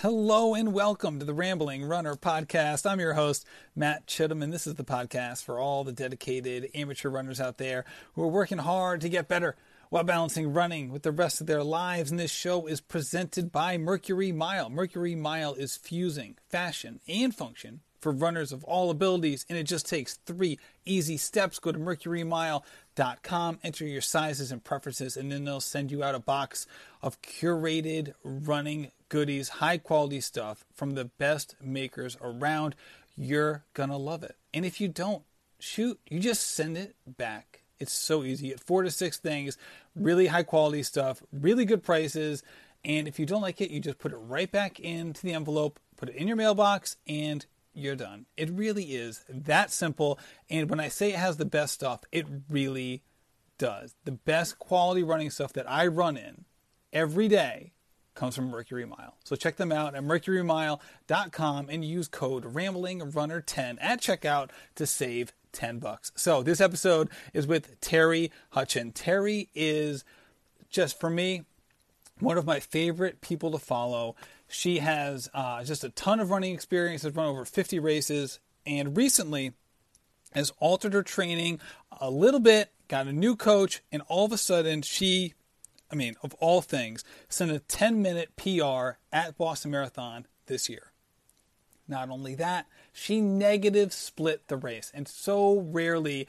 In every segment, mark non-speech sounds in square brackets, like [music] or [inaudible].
Hello and welcome to the Rambling Runner podcast. I'm your host, Matt Chittum, and this is the podcast for all the dedicated amateur runners out there who are working hard to get better while balancing running with the rest of their lives. And this show is presented by Mercury Mile. Mercury Mile is fusing fashion and function for runners of all abilities, and it just takes three easy steps. Go to mercurymile.com, enter your sizes and preferences, and then they'll send you out a box of curated running goodies, high quality stuff from the best makers around. You're gonna love it. And if you don't, shoot, you just send it back. It's so easy. You get four to six things, really high quality stuff, really good prices. And if you don't like it, you just put it right back into the envelope, put it in your mailbox, and you're done. It really is that simple. And when I say it has the best stuff, it really does. The best quality running stuff that I run in every day comes from Mercury Mile. So check them out at mercurymile.com and use code RamblingRunner10 at checkout to save 10 bucks. So this episode is with Teri Hutcheon. Teri is just for me one of my favorite people to follow. She has uh, just a ton of running experience, has run over 50 races, and recently has altered her training a little bit, got a new coach, and all of a sudden she I mean, of all things, sent a 10 minute PR at Boston Marathon this year. Not only that, she negative split the race. And so rarely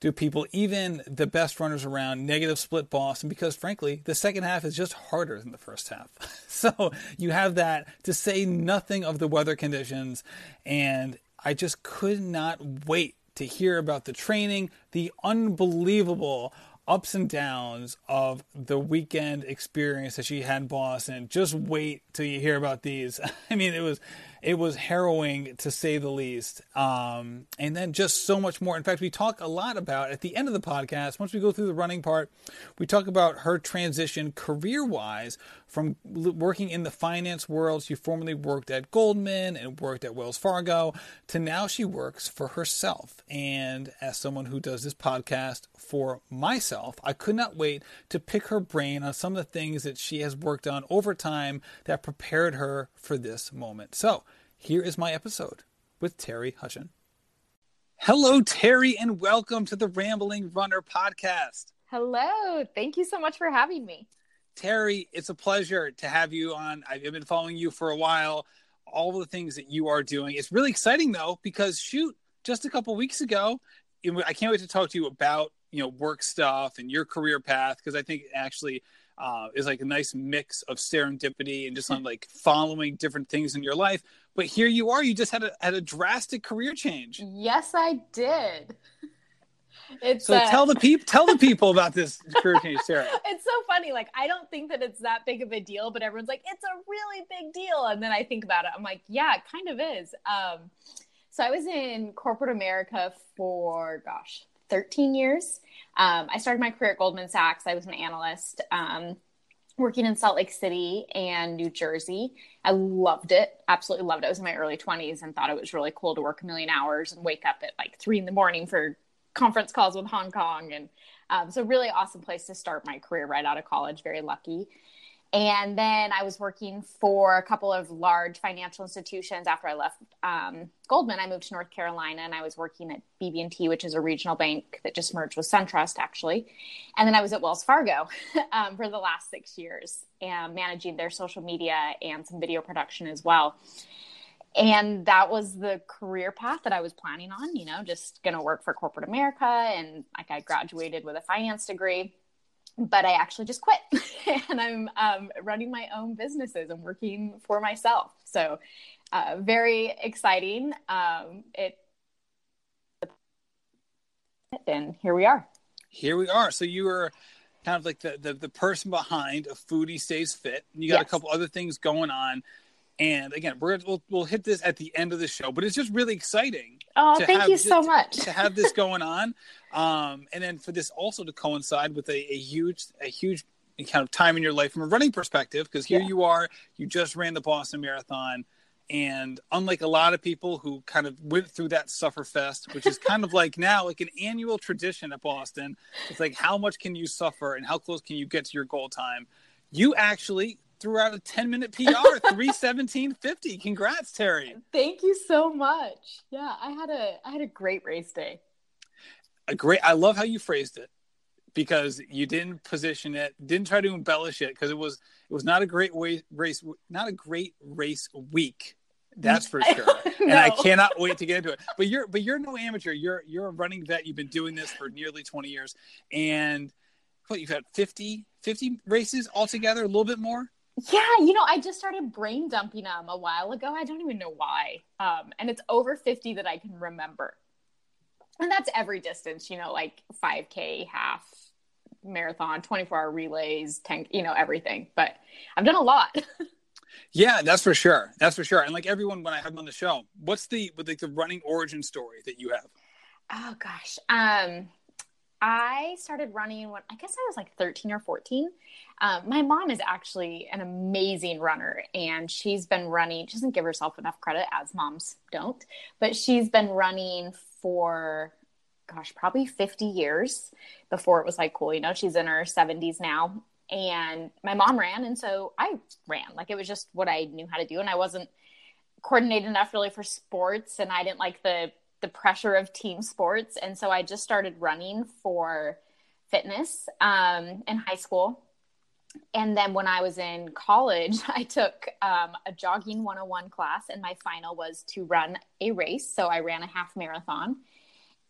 do people, even the best runners around, negative split Boston because, frankly, the second half is just harder than the first half. [laughs] so you have that to say nothing of the weather conditions. And I just could not wait to hear about the training, the unbelievable ups and downs of the weekend experience that she had in Boston. Just wait till you hear about these. [laughs] I mean, it was it was harrowing to say the least. Um, and then just so much more. In fact, we talk a lot about at the end of the podcast, once we go through the running part, we talk about her transition career wise from working in the finance world. She formerly worked at Goldman and worked at Wells Fargo to now she works for herself. And as someone who does this podcast for myself, I could not wait to pick her brain on some of the things that she has worked on over time that prepared her for this moment. So, here is my episode with Teri Hutcheon. Hello, Teri, and welcome to the Rambling Runner podcast. Hello. Thank you so much for having me. Teri, it's a pleasure to have you on. I've been following you for a while, all the things that you are doing. It's really exciting, though, because shoot, just a couple weeks ago, I can't wait to talk to you about you know work stuff and your career path because I think it actually uh, is like a nice mix of serendipity and just on like following different things in your life. But here you are, you just had a had a drastic career change. Yes, I did. [laughs] It's so uh... tell the people tell the [laughs] people about this career change, Sarah. it's so funny. Like I don't think that it's that big of a deal, but everyone's like, it's a really big deal. And then I think about it, I'm like, yeah, it kind of is. Um, so I was in corporate America for gosh, 13 years. Um, I started my career at Goldman Sachs. I was an analyst. Um, working in Salt Lake City and New Jersey. I loved it, absolutely loved it. I was in my early 20s and thought it was really cool to work a million hours and wake up at like three in the morning for conference calls with Hong Kong. And um, so, really awesome place to start my career right out of college. Very lucky. And then I was working for a couple of large financial institutions after I left um, Goldman. I moved to North Carolina and I was working at BB&T, which is a regional bank that just merged with SunTrust, actually. And then I was at Wells Fargo [laughs] um, for the last six years, and managing their social media and some video production as well. And that was the career path that I was planning on, you know, just going to work for corporate America. And like I graduated with a finance degree but I actually just quit [laughs] and I'm um, running my own businesses and working for myself. So, uh, very exciting. Um, it and here we are. Here we are. So you are kind of like the the, the person behind a foodie stays fit, and you got yes. a couple other things going on. And again, we're we'll, we'll hit this at the end of the show, but it's just really exciting. Oh, thank you this, so much to have this going [laughs] on, um, and then for this also to coincide with a, a huge a huge kind of time in your life from a running perspective, because here yeah. you are, you just ran the Boston Marathon, and unlike a lot of people who kind of went through that sufferfest, which is kind of [laughs] like now like an annual tradition at Boston, it's like how much can you suffer and how close can you get to your goal time? You actually threw out a 10 minute PR, [laughs] 317.50. Congrats, Teri. Thank you so much. Yeah, I had a I had a great race day. A great I love how you phrased it because you didn't position it, didn't try to embellish it because it was it was not a great way, race not a great race week. That's for [laughs] sure. no. And I cannot wait to get into it. [laughs] But you're but you're no amateur. You're you're a running vet. You've been doing this for nearly 20 years and what you've had 50 50 races altogether, a little bit more? Yeah, you know, I just started brain dumping them a while ago. I don't even know why. Um, and it's over 50 that I can remember. And that's every distance, you know, like 5K, half, marathon, 24 hour relays, 10, you know, everything. But I've done a lot. [laughs] yeah, that's for sure. That's for sure. And like everyone, when I have them on the show, what's the, with like the running origin story that you have? Oh gosh. Um, I started running when I guess I was like 13 or 14. Um, my mom is actually an amazing runner and she's been running, she doesn't give herself enough credit as moms don't, but she's been running for, gosh, probably 50 years before it was like cool. You know, she's in her 70s now. And my mom ran. And so I ran. Like it was just what I knew how to do. And I wasn't coordinated enough really for sports. And I didn't like the the pressure of team sports. And so I just started running for fitness um, in high school. And then when I was in college, [laughs] I took um, a jogging 101 class, and my final was to run a race. So I ran a half marathon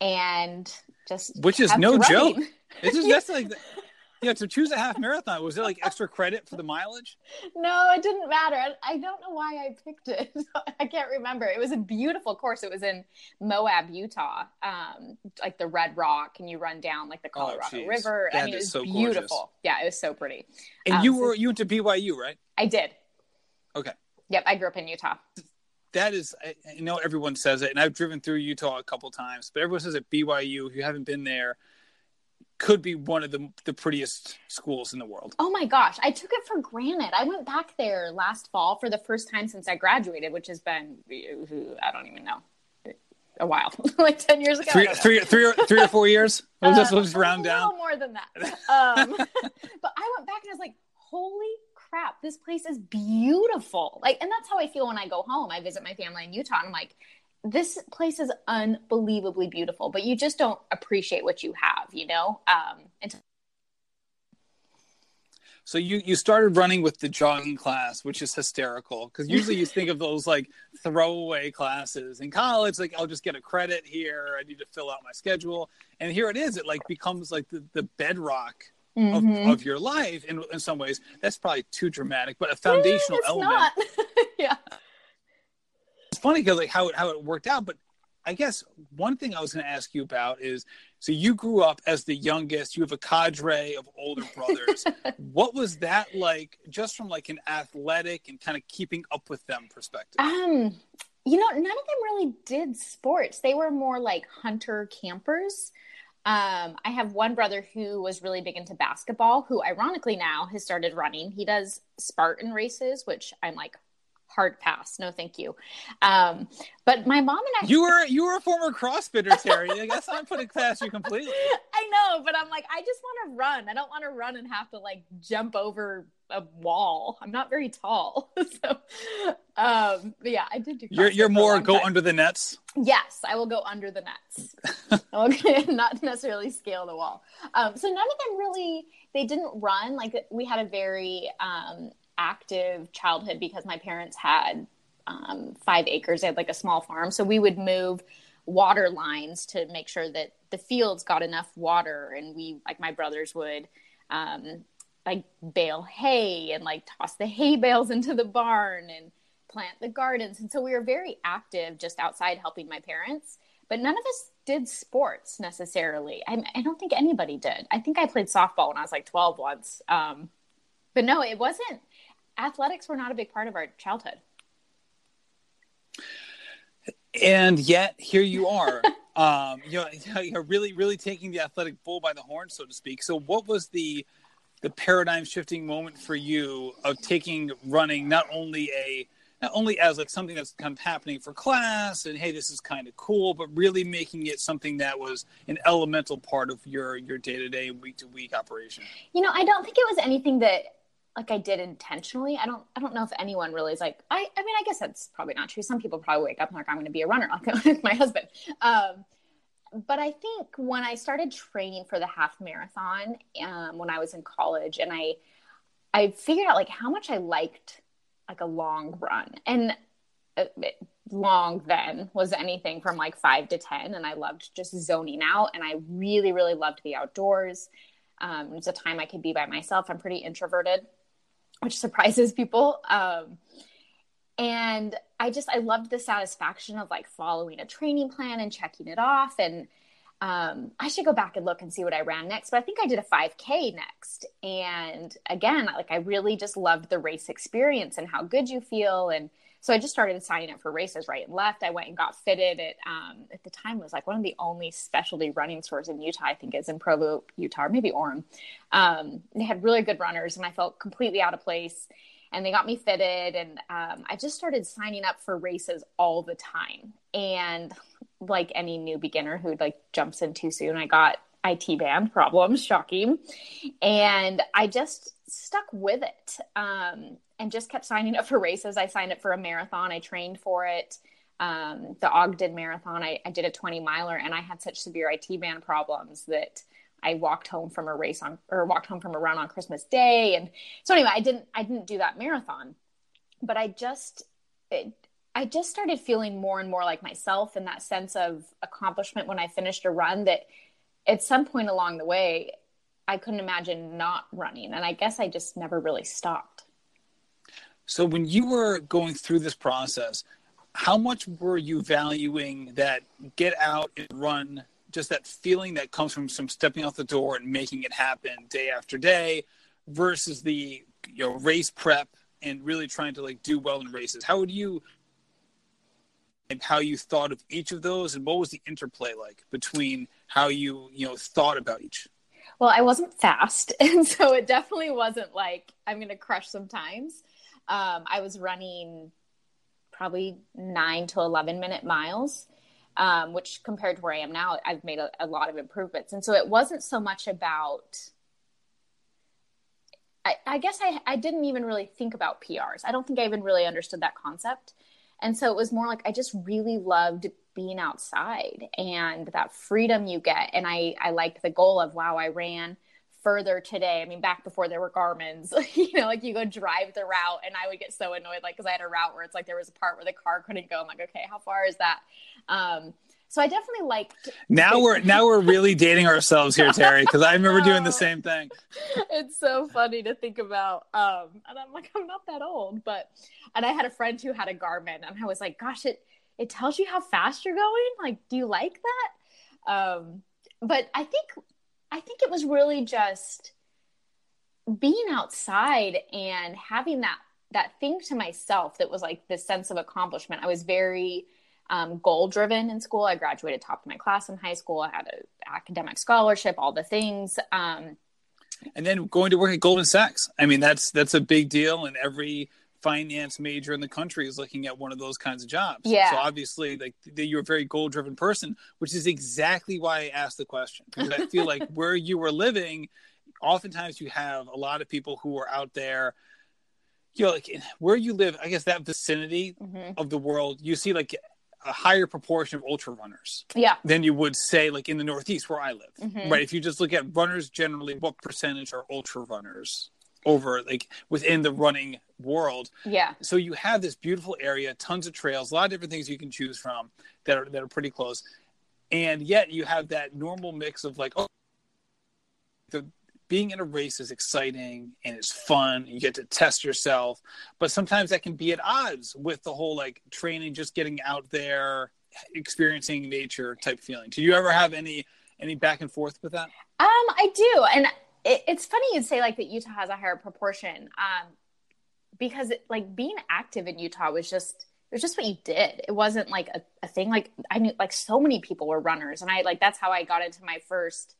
and just which is no running. joke. It's just [laughs] that's like yeah, to choose a half marathon, was it like extra credit for the mileage? No, it didn't matter. I don't know why I picked it. [laughs] I can't remember. It was a beautiful course. It was in Moab, Utah, um, like the Red Rock, and you run down like the oh, Colorado oh, River. That I mean, it was so beautiful. Gorgeous. Yeah, it was so pretty. And um, you were you went to BYU, right? I did. Okay. Yep, I grew up in Utah. That is, I know everyone says it, and I've driven through Utah a couple times, but everyone says at BYU, if you haven't been there, could be one of the the prettiest schools in the world. Oh my gosh, I took it for granted. I went back there last fall for the first time since I graduated, which has been I don't even know a while, [laughs] like ten years ago. Three, three, three, or, three or four years. We'll [laughs] just, we'll just round down. more than that. Um, [laughs] but I went back and I was like, holy crap, this place is beautiful. Like, and that's how I feel when I go home. I visit my family in Utah, and I'm like, this place is unbelievably beautiful, but you just don't appreciate what you have, you know? Um, until- so you you started running with the jogging class, which is hysterical because usually you think of those like throwaway classes in college, like I'll just get a credit here. I need to fill out my schedule, and here it is. It like becomes like the, the bedrock mm-hmm. of, of, your life in in some ways. That's probably too dramatic, but a foundational element. [laughs] yeah funny because like how it, how it worked out. But I guess one thing I was going to ask you about is so you grew up as the youngest. You have a cadre of older brothers. [laughs] what was that like, just from like an athletic and kind of keeping up with them perspective? Um, you know, none of them really did sports. They were more like hunter campers. Um, I have one brother who was really big into basketball, who ironically now has started running. He does Spartan races, which I'm like hard pass. No, thank you. Um, but my mom and I. You were you were a former CrossFitter, Teri. I guess I'm putting past you completely. [laughs] I know, but I'm like, I just want to run. I don't want to run and have to like jump over a wall. I'm not very tall, [laughs] so. Um, but yeah, I did do. You're you're more go time. under the nets. Yes, I will go under the nets. [laughs] okay, not necessarily scale the wall. Um, so none of them really. They didn't run. Like we had a very um, active childhood because my parents had um, five acres. They had like a small farm. So we would move water lines to make sure that the fields got enough water. And we, like my brothers, would um, like bale hay and like toss the hay bales [laughs] into the barn and plant the gardens. And so we were very active just outside helping my parents. But none of us did sports necessarily. I, I don't think anybody did. I think I played softball when I was like 12 once. Um, but no, it wasn't athletics were not a big part of our childhood. And yet here you are, [laughs] um, you know, [laughs] you're really, really taking the athletic bull by the horn, so to speak. So what was the, the paradigm shifting moment for you of taking running not only a not only as like something that's kind of happening for class and hey this is kind of cool but really making it something that was an elemental part of your your day-to-day week-to-week operation you know i don't think it was anything that like I did intentionally. I don't I don't know if anyone really is like I I mean I guess that's probably not true. Some people probably wake up and like I'm going to be a runner like [laughs] my husband. Um, but I think when I started training for the half marathon um, when I was in college, and I I figured out like how much I liked like a long run, and uh, long then was anything from like five to ten, and I loved just zoning out, and I really really loved the outdoors. Um, it was a time I could be by myself. I'm pretty introverted, which surprises people. Um, and I just I loved the satisfaction of like following a training plan and checking it off and um, I should go back and look and see what I ran next, but I think I did a 5K next. And again, like I really just loved the race experience and how good you feel. And so I just started signing up for races right and left. I went and got fitted at, um, at the time was like one of the only specialty running stores in Utah, I think is in Provo, Utah, maybe Orem. Um, they had really good runners and I felt completely out of place and they got me fitted and um, i just started signing up for races all the time and like any new beginner who like jumps in too soon i got it band problems shocking and i just stuck with it um, and just kept signing up for races. I signed up for a marathon. I trained for it. Um, the ogden marathon. I, I did a 20 miler and i had such severe it band problems that I walked home from a race on or walked home from a run on Christmas Day. And so anyway, I didn't I didn't do that marathon, but I just it, I just started feeling more and more like myself in that sense of accomplishment when I finished a run that at some point along the way I couldn't imagine not running. And I guess I just never really stopped. So when you were going through this process, how much were you valuing that get out and run just that feeling that comes from some stepping out the door and making it happen day after day versus the you know race prep and really trying to like do well in races? How would you and how you thought of each of those and what was the interplay like between how you you know thought about each? Well i wasn't fast [laughs] and so it definitely wasn't like i'm gonna crush sometimes um, i was running probably 9 to 11 minute miles um, which compared to where I am now, I've made a, a lot of improvements. And so it wasn't so much about, I, I guess I, I didn't even really think about PRs. I don't think I even really understood that concept. And so it was more like I just really loved being outside and that freedom you get. And I, I liked the goal of, wow, I ran further today. I mean, back before there were Garmin's, [laughs] you know, like you go drive the route, and I would get so annoyed, like, because I had a route where it's like there was a part where the car couldn't go. I'm like, okay, how far is that? Um, so I definitely liked. Now we're now we're really dating ourselves here, Teri, because I remember doing the same thing. [laughs] It's so funny to think about, um, and I'm like, I'm not that old, but and I had a friend who had a Garmin, and I was like, gosh, it it tells you how fast you're going. Like, do you like that? Um, but I think I think it was really just being outside and having that that thing to myself that was like this sense of accomplishment. I was very um, goal driven in school. I graduated top of my class in high school. I had an academic scholarship, all the things. Um, and then going to work at Goldman Sachs. I mean, that's that's a big deal, and every finance major in the country is looking at one of those kinds of jobs. Yeah. So obviously, like you're a very goal driven person, which is exactly why I asked the question because I feel like [laughs] where you were living, oftentimes you have a lot of people who are out there. You know, like where you live, I guess that vicinity mm-hmm. of the world, you see like a higher proportion of ultra runners yeah than you would say like in the northeast where i live mm-hmm. right if you just look at runners generally what percentage are ultra runners over like within the running world. Yeah. So you have this beautiful area, tons of trails, a lot of different things you can choose from that are that are pretty close. And yet you have that normal mix of like oh the being in a race is exciting and it's fun. You get to test yourself, but sometimes that can be at odds with the whole like training, just getting out there, experiencing nature type feeling. Do you ever have any any back and forth with that? Um, I do, and it, it's funny you'd say like that Utah has a higher proportion um, because it, like being active in Utah was just it was just what you did. It wasn't like a, a thing. Like I knew like so many people were runners, and I like that's how I got into my first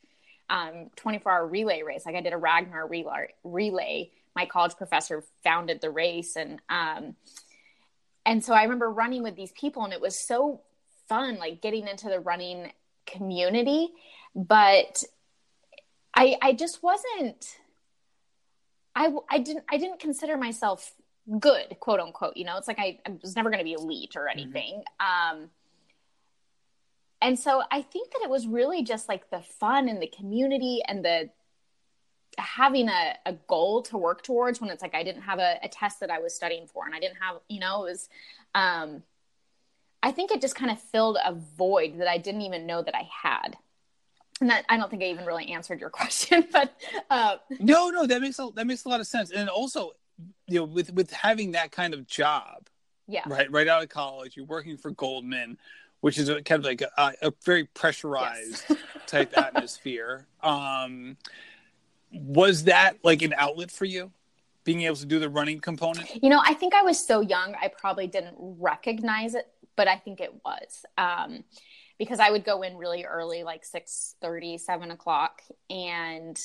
um, 24 hour relay race. Like I did a Ragnar relay. My college professor founded the race, and um, and so I remember running with these people, and it was so fun, like getting into the running community. But I I just wasn't I, I didn't I didn't consider myself good, quote unquote. You know, it's like I, I was never going to be elite or Mm-hmm. anything. Um, and so I think that it was really just like the fun and the community and the having a, a goal to work towards when it's like I didn't have a, a test that I was studying for and I didn't have, you know, it was, um, I think it just kind of filled a void that I didn't even know that I had. And that I don't think I even really answered your [laughs] question, but uh, No, no, that makes a, that makes a lot of sense. And also, you know, with with having that kind of job, yeah, right, right out of college, you're working for Goldman, which is a, kind of like a, a very pressurized Yes. [laughs] type atmosphere. Um, was that like an outlet for you, being able to do the running component? You know, I think I was so young, I probably didn't recognize it, but I think it was. Um, because I would go in really early, like 6 7 o'clock, and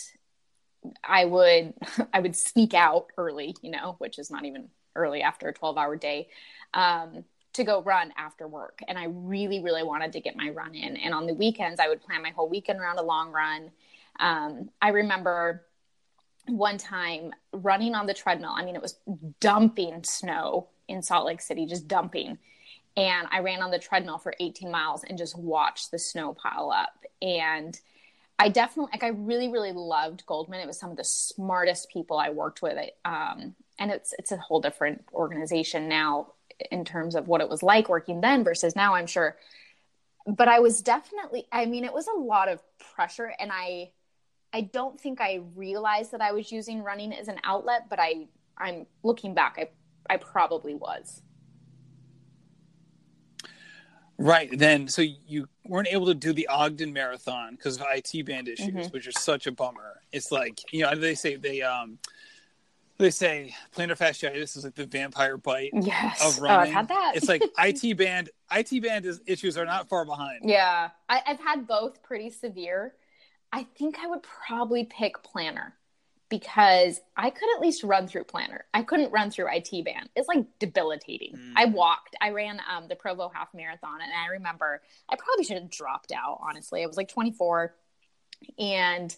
I would [laughs] I would sneak out early, you know, which is not even early after a 12 hour day, um, to go run after work. And I really, really wanted to get my run in. And on the weekends, I would plan my whole weekend around a long run. Um, I remember one time running on the treadmill. I mean, it was dumping snow in Salt Lake City, just dumping. And I ran on the treadmill for 18 miles and just watched the snow pile up. And I definitely, like, I really, really loved Goldman. It was some of the smartest people I worked with. Um, and it's, it's a whole different organization now in terms of what it was like working then versus now, I'm sure. But I was definitely, I mean, it was a lot of pressure. And I, I don't think I realized that I was using running as an outlet, but I I'm looking back, I I probably was. Right. Then, so you weren't able to do the Ogden Marathon because of IT band issues, Mhm. which is such a bummer. It's like you know they say they um they say plantar fasciitis is like the vampire bite Yes. of Oh, I've had that. it's like IT band IT band is, issues are not far behind. yeah. I, I've had both pretty severe. I think I would probably pick plantar because I could at least run through plantar. I couldn't run through IT band. It's like debilitating. Mm. I walked. I ran um, the Provo half marathon, and I remember I probably should have dropped out. Honestly, I was like 24, and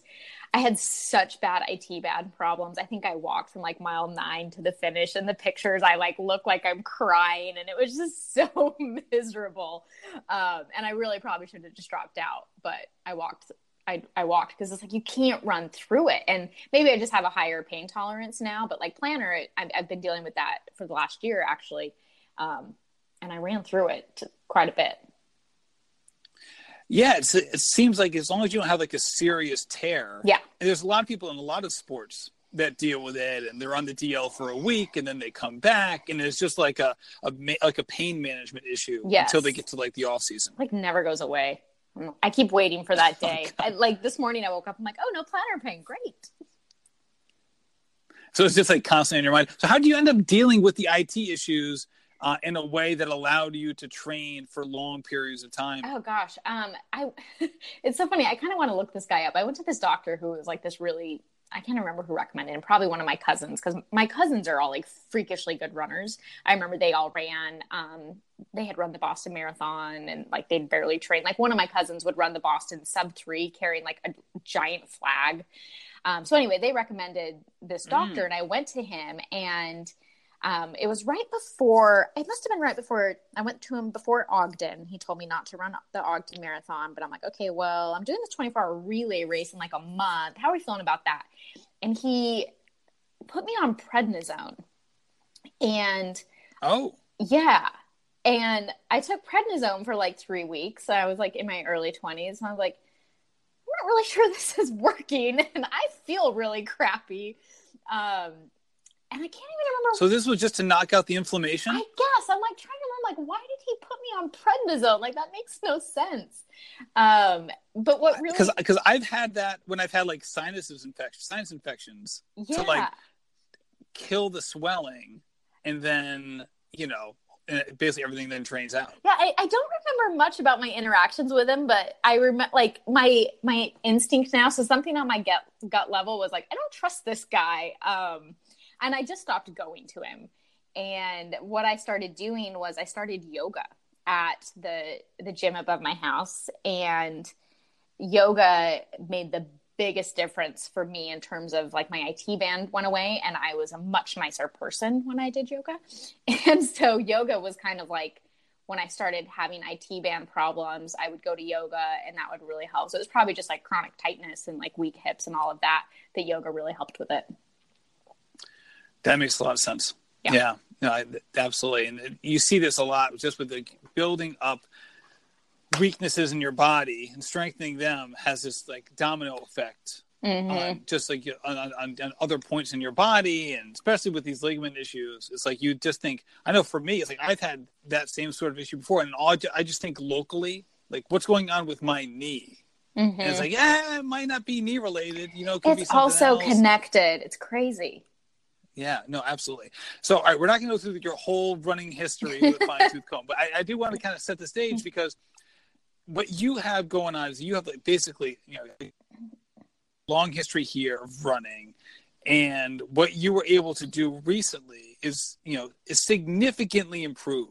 I had such bad IT band problems. I think I walked from like mile nine to the finish, and the pictures I like look like I'm crying, and it was just [laughs] so miserable. Um, and I really probably should have just dropped out, but I walked I, I walked because it's like you can't run through it and maybe i just have a higher pain tolerance now but like plantar I've, I've been dealing with that for the last year actually um, and i ran through it to quite a bit Yeah, it's, it seems like as long as you don't have like a serious tear. yeah And there's a lot of people in a lot of sports that deal with it, and they're on the DL for a week, and then they come back, and it's just like a, a like a pain management issue Yes. until they get to like the off season. like never goes away i keep waiting for that [laughs] Oh, day I, like this morning i woke up i'm like oh no plantar pain great So it's just like constantly in your mind. So how do you end up dealing with the IT issues uh, in a way that allowed you to train for long periods of time? Oh gosh, um, I [laughs] it's so funny. I kind of want to look this guy up. I went to this doctor who was like this really. I can't remember who recommended him. Probably one of my cousins because my cousins are all like freakishly good runners. I remember they all ran. Um, they had run the Boston Marathon and like they'd barely trained. Like one of my cousins would run the Boston sub three carrying like a giant flag. Um, so anyway, they recommended this doctor, and I went to him, and um, it was right before. It must have been right before I went to him before Ogden. He told me not to run the Ogden Marathon, but I'm like, okay, well, I'm doing this 24 hour relay race in like a month. How are we feeling about that? And he put me on prednisone, and Oh, yeah. And I took prednisone for like three weeks. I was like in my early 20s. And I was like, I'm not really [laughs] sure this is working. And I feel really crappy. Um, and I can't even remember. so this was just to knock out the inflammation? I guess I'm like trying to remember, like, why did he put me on prednisone? Like, that makes no sense. Um, but what really, Because because I've had that when I've had like sinuses infection, sinus infections, yeah, like, kill the swelling, and then you know uh, basically everything then drains out. Yeah, I, I don't remember much about my interactions with him, but I remember like my my instinct now. So something on my gut gut level was like, I don't trust this guy, um, and I just stopped going to him. And what I started doing was I started yoga at the the gym above my house, and yoga made the biggest difference for me in terms of like my IT band went away and I was a much nicer person when I did yoga. [laughs] And so yoga was kind of like when I started having IT band problems, I would go to yoga and that would really help. So it was probably just like chronic tightness and like weak hips and all of that. that yoga really helped with it. That makes a lot of sense. Yeah. yeah. No, absolutely. And you see this a lot just with the building up weaknesses in your body and strengthening them has this like domino effect mm-hmm. on just like on, on, on, other points in your body and especially with these ligament issues it's like you just think i know for me it's like i've had that same sort of issue before and all, i just think locally like what's going on with my knee mm-hmm. and it's like yeah it might not be knee related you know it it's also else. connected it's crazy yeah, no, absolutely. So, all right, we're not going to go through your whole running history with [laughs] fine tooth comb, but I, I do want to kind of set the stage because what you have going on is you have like basically you know long history here of running and what you were able to do recently is you know is significantly improve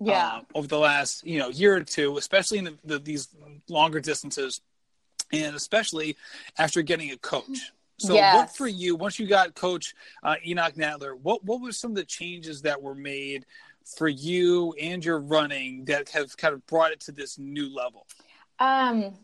yeah. uh, over the last you know year or two especially in the, the, these longer distances and especially after getting a coach so yes. what for you once you got coach uh, enoch nadler what what were some of the changes that were made for you and your running that have kind of brought it to this new level? Um,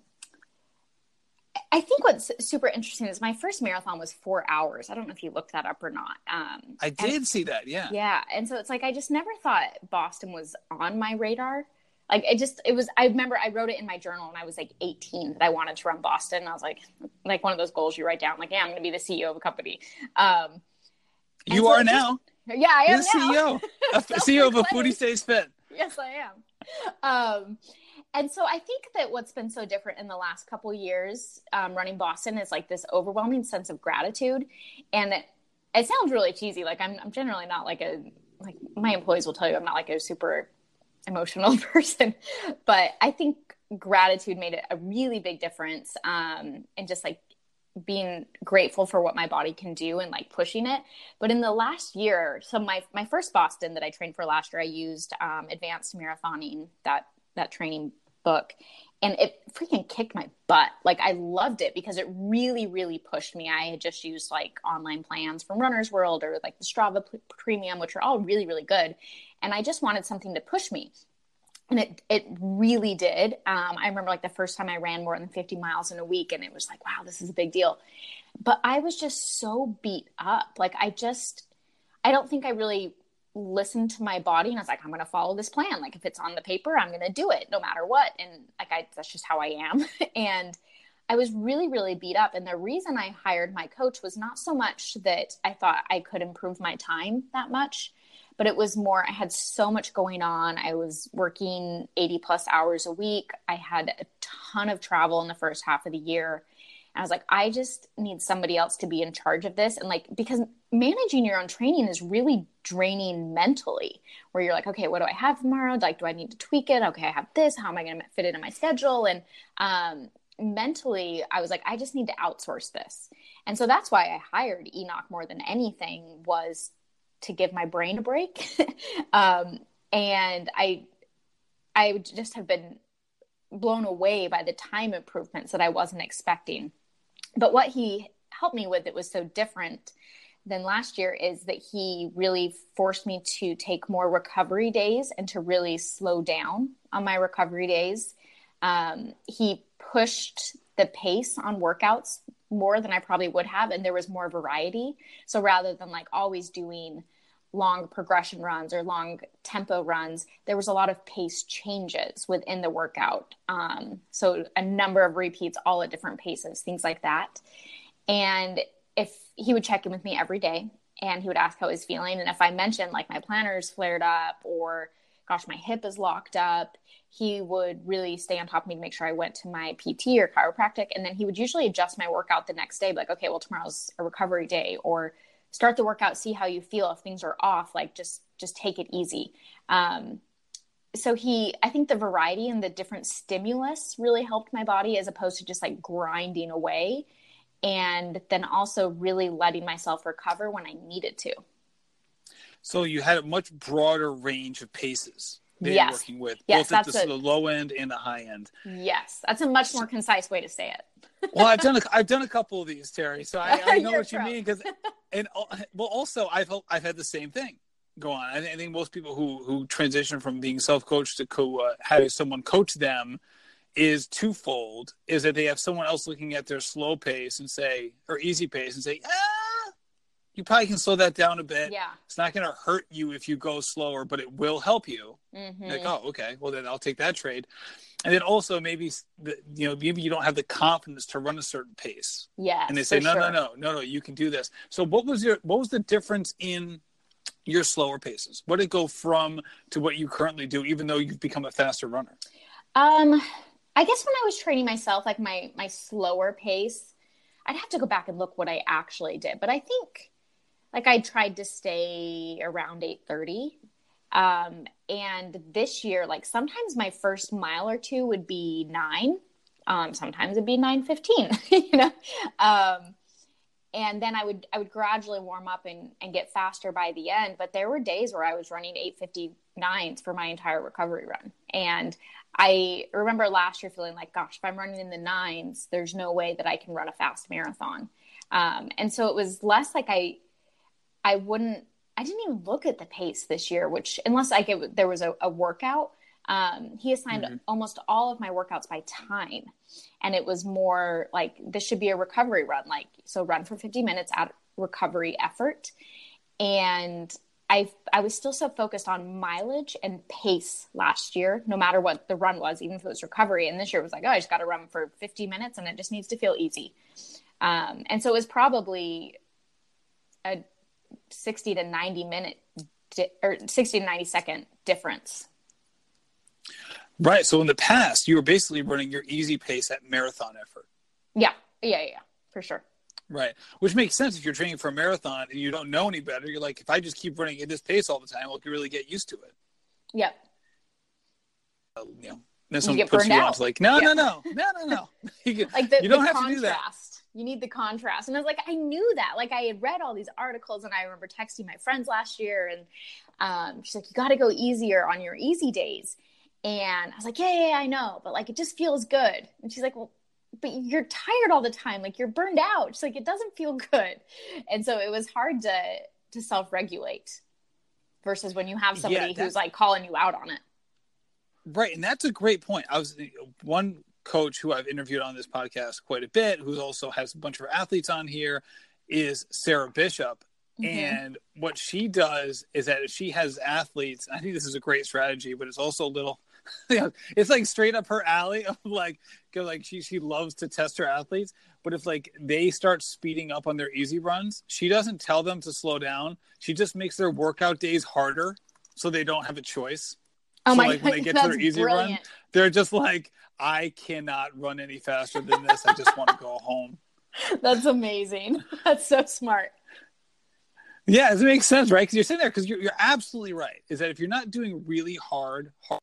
I think what's super interesting is my first marathon was four hours. I don't know if you looked that up or not. Um, I did and, see that, yeah. Yeah. And so it's like I just never thought Boston was on my radar. Like it just it was I remember I wrote it in my journal when I was like 18 that I wanted to run Boston. And I was like like one of those goals you write down, like, yeah, I'm gonna be the CEO of a company. Um, you so are now. Yeah, I am You're CEO, CEO of a Foodie Stays Fit. Yes, I am. Um, and so I think that what's been so different in the last couple years um, running Boston is like this overwhelming sense of gratitude, and it, it sounds really cheesy. Like I'm, I'm generally not like a like my employees will tell you I'm not like a super emotional [laughs] person, but I think gratitude made a really big difference um, in just like being grateful for what my body can do and like pushing it. But in the last year, so my my first Boston that I trained for last year, I used um, advanced marathoning that that training book, and it freaking kicked my butt. Like I loved it because it really really pushed me. I had just used like online plans from Runner's World or like the Strava Premium, which are all really really good, and I just wanted something to push me and it it really did. Um, I remember like the first time I ran more than 50 miles in a week, and it was like, wow, this is a big deal. But I was just so beat up. Like I just, I don't think I really listened to my body, and I was like, I'm going to follow this plan. Like if it's on the paper, I'm going to do it no matter what. And like I, that's just how I am. [laughs] and I was really, really beat up. And the reason I hired my coach was not so much that I thought I could improve my time that much but it was more i had so much going on i was working 80 plus hours a week i had a ton of travel in the first half of the year and i was like i just need somebody else to be in charge of this and like because managing your own training is really draining mentally where you're like okay what do i have tomorrow? Like do i need to tweak it? Okay i have this. How am i going to fit it in my schedule? And um, mentally i was like i just need to outsource this. And so that's why i hired enoch more than anything was to give my brain a break. [laughs] um, and I, I just have been blown away by the time improvements that I wasn't expecting. But what he helped me with that was so different than last year is that he really forced me to take more recovery days and to really slow down on my recovery days. Um, he pushed the pace on workouts more than I probably would have, and there was more variety. So rather than like always doing long progression runs or long tempo runs, there was a lot of pace changes within the workout. Um, so a number of repeats, all at different paces, things like that. And if he would check in with me every day and he would ask how I was feeling. And if I mentioned like my plantar's flared up or gosh, my hip is locked up, he would really stay on top of me to make sure I went to my PT or chiropractic. And then he would usually adjust my workout the next day, like, okay, well, tomorrow's a recovery day or start the workout see how you feel if things are off like just just take it easy um, so he i think the variety and the different stimulus really helped my body as opposed to just like grinding away and then also really letting myself recover when i needed to so you had a much broader range of paces that Yes. you're working with, Yes, both at the, sort of low end and the high end. Yes, that's a much more concise way to say it. [laughs] Well, I've done a, I've done a couple of these, Teri, so I, I [laughs] know what you mean. Because [laughs] and well, also I've I've had the same thing go on. I think, I think most people who who transition from being self coached to co uh, having someone coach them is twofold: is that they have someone else looking at their slow pace and say or easy pace and say, ah, you probably can slow that down a bit. Yeah. It's not going to hurt you if you go slower, but it will help you. Mhm. Like, oh, okay, well then I'll take that trade. And then also maybe the, you know maybe you don't have the confidence to run a certain pace, Yes. and they say no, sure. no, no, no, no, you can do this. So what was your what was the difference in your slower paces? What did it go from to what you currently do, even though you've become a faster runner? Um, I guess when I was training myself, like my my slower pace, I'd have to go back and look what I actually did. But I think like I tried to stay around eight thirty. Um, and this year, like sometimes my first mile or two would be nine. Um, sometimes it'd be nine fifteen. [laughs] you know. Um, and then I would I would gradually warm up and, and get faster by the end. But there were days where I was running 859s for my entire recovery run. And I remember last year feeling like, gosh, if I'm running in the nines, there's no way that I can run a fast marathon. Um, and so it was less like I I wouldn't I didn't even look at the pace this year, which unless I get there was a, a workout, um, he assigned Mhm. almost all of my workouts by time, and it was more like this should be a recovery run, like so run for 50 minutes at recovery effort, and I I was still so focused on mileage and pace last year, no matter what the run was, even if it was recovery, and this year it was like oh I just got to run for 50 minutes and it just needs to feel easy, um, and so it was probably a 60 to 90 minute di- or 60 to 90 second difference. Right. So in the past, you were basically running your easy pace at marathon effort. Yeah. Yeah. Yeah. For sure. Right. Which makes sense if you're training for a marathon and you don't know any better. You're like, if I just keep running at this pace all the time, well, you really get used to it. Yep. Uh, you know, then someone puts you out. on like, no, Yeah. no, no, no, no, no. [laughs] You, can, Like the, you don't the have to do that. contrast. You need the contrast. And I was like, I knew that. Like I had read all these articles and I remember texting my friends last year and um, she's like, you got to go easier on your easy days. And I was like, yeah, yeah, yeah, I know. But like, it just feels good. And she's like, well, but you're tired all the time. Like you're burned out. She's like, it doesn't feel [laughs] good. And so it was hard to, to self-regulate versus when you have somebody Yeah, who's like calling you out on it. Right, and that's a great point. I was one coach who I've interviewed on this podcast quite a bit, who also has a bunch of athletes on here, is Sarah Bishop. Mhm. And what she does is that if she has athletes, I think this is a great strategy, but it's also a little, [laughs] you know, it's like straight up her alley of like, go like she she loves to test her athletes. But if like they start speeding up on their easy runs, she doesn't tell them to slow down. She just makes their workout days harder, so they don't have a choice. Oh So, my like, when they get to their easy run. They're just like, I cannot run any faster than this. I just want to go home. [laughs] That's amazing. That's so smart. Yeah, it makes sense, right? Because you're sitting there because you're, you're absolutely right. Is that if you're not doing really hard, hard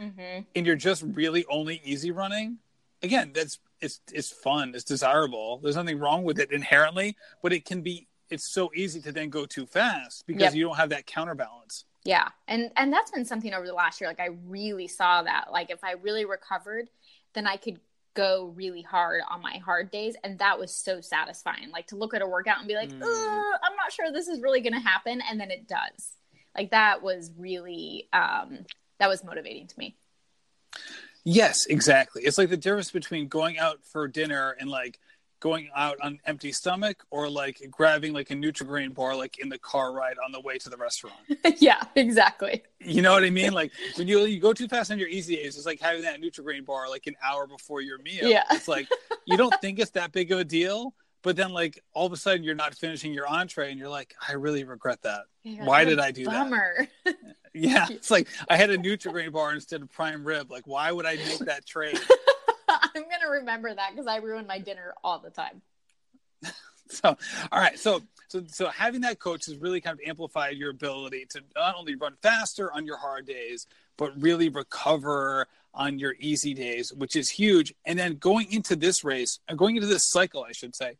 Mm-hmm. and you're just really only easy running, again, that's it's it's fun, it's desirable. There's nothing wrong with it inherently, but it can be it's so easy to then go too fast because Yep. you don't have that counterbalance. Yeah. And and that's been something over the last year. Like I really saw that. Like if I really recovered, then I could go really hard on my hard days. And that was so satisfying. Like to look at a workout and be like, Mm. I'm not sure this is really gonna happen. And then it does. Like that was really um that was motivating to me. Yes, exactly. It's like the difference between going out for dinner and like going out on empty stomach or like grabbing like a Nutri-Grain bar like in the car ride on the way to the restaurant. [laughs] yeah, exactly. You know what I mean? Like when you you go too fast on your easy days, it's like having that Nutri-Grain bar like an hour before your meal. Yeah. It's like you don't think it's that big of a deal, but then like all of a sudden you're not finishing your entree and you're like, I really regret that. Why "What did I do that?" bummer. [laughs] Yeah. [laughs] It's like I had a Nutri-Grain bar instead of prime rib. Like why would I make that trade? [laughs] I'm gonna remember that because I ruin my dinner all the time. so all right so so so having that coach has really kind of amplified your ability to not only run faster on your hard days but really recover on your easy days which is huge and then going into this race uh, going into this cycle i should say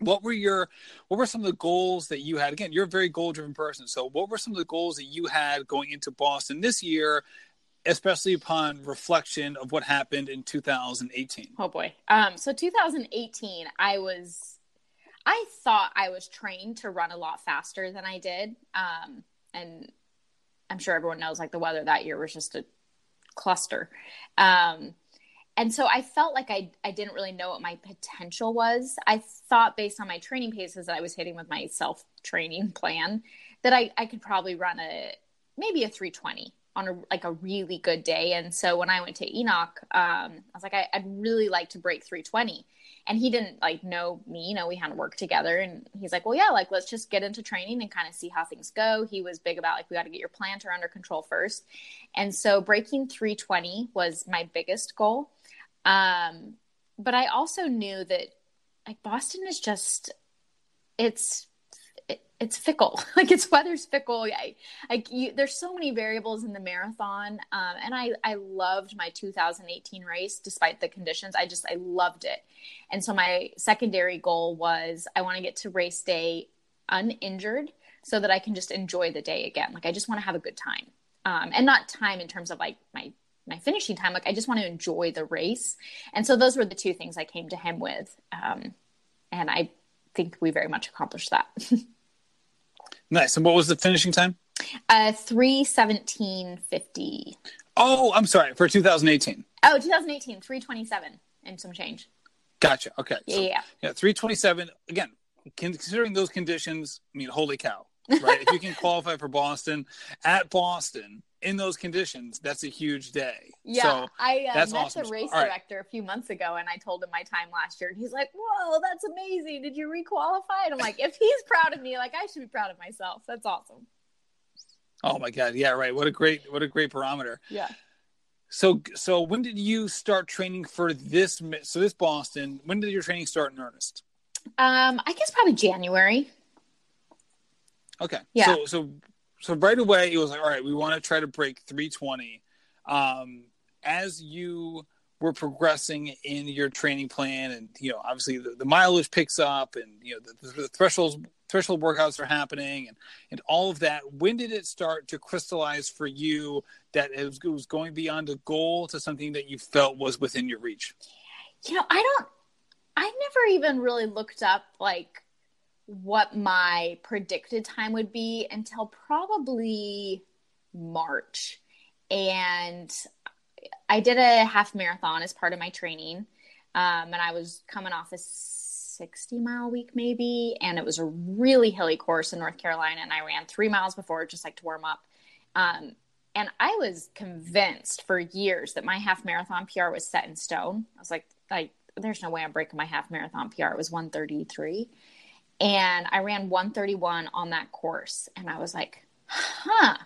what were your what were some of the goals that you had? Again you're a very goal driven person so what were some of the goals that you had going into boston this year especially upon reflection of what happened in 2018 oh boy. Um so 2018 i was i thought i was trained to run a lot faster than i did um and i'm sure everyone knows like the weather that year was just a cluster. Um and so I felt like I I didn't really know what my potential was. I thought based on my training paces that I was hitting with my self training plan that I I could probably run a maybe a 320 on a like a really good day. And so when I went to Enoch, um, I was like I, I'd really like to break 320 and he didn't like know me you know we hadn't worked together. And he's like well yeah like let's just get into training and kind of see how things go. He was big about like we got to get your plantar under control first. And so breaking 320 was my biggest goal um, but I also knew that like Boston is just it's it, it's fickle. [laughs] like its weather's fickle. I, like there's so many variables in the marathon. Um, and I I loved my 2018 race despite the conditions. I just I loved it. And so my secondary goal was I want to get to race day uninjured so that I can just enjoy the day again. Like I just want to have a good time. Um, and not time in terms of like my my finishing time like i just want to enjoy the race. And so those were the two things i came to him with um, and i think we very much accomplished that. [laughs] Nice. And what was the finishing time? Uh 317.50 oh i'm sorry for 2018 oh 2018 327 and some change. Gotcha. Okay. Yeah so, yeah. yeah. 327 again considering those conditions i mean holy cow right? If you can [laughs] qualify for boston at boston in those conditions, that's a huge day. Yeah, so I uh, met awesome. the race director right. a few months ago, and I told him my time last year, and he's like, "Whoa, that's amazing! Did you requalify?" And I'm like, "If he's proud of me, like I should be proud of myself. That's awesome." Oh my god! Yeah, right. What a great, what a great barometer. Yeah. So, so when did you start training for this? So this Boston. When did your training start in earnest? Um, I guess probably January. Okay. Yeah. So, so so right away it was like all right we want to try to break 320 um, as you were progressing in your training plan and you know obviously the, the mileage picks up and you know the, the thresholds threshold workouts are happening and and all of that when did it start to crystallize for you that it was, it was going beyond a goal to something that you felt was within your reach? You know i don't i never even really looked up like what my predicted time would be until probably March. And I did a half marathon as part of my training. Um, and I was coming off a 60 mile week, maybe. And it was a really hilly course in North Carolina. And I ran three miles before just like to warm up. Um, and I was convinced for years that my half marathon PR was set in stone. I was like, like, there's no way I'm breaking my half marathon PR. It was 133 and I ran 131 on that course. And I was like, huh. [laughs]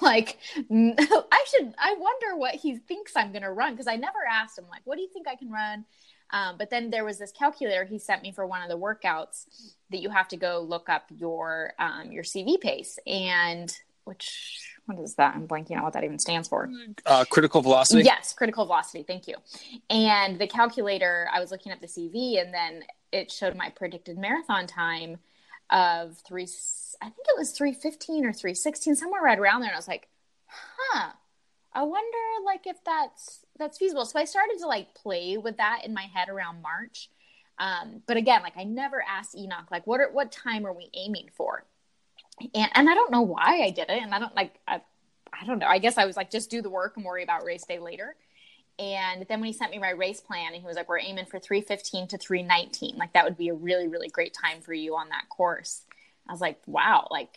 Like, [laughs] I should, I wonder what he thinks I'm going to run. Cause I never asked him, like, what do you think I can run? Um, but then there was this calculator he sent me for one of the workouts that you have to go look up your um, your CV pace and which what is that? I'm blanking on what that even stands for. Uh, critical velocity. Yes, critical velocity. Thank you. And the calculator, I was looking at the CV, and then it showed my predicted marathon time of three i think it was 315 or 316 somewhere right around there. And i was like huh i wonder like if that's that's feasible. So i started to like play with that in my head around march. Um, but again like i never asked enoch like what are what time are we aiming for? And and i don't know why i did it. And i don't like I, I don't know. I guess i was like just do the work and worry about race day later and then when he sent me my race plan and he was like, we're aiming for 315 to 319. Like that would be a really, really great time for you on that course. I was like, wow, like,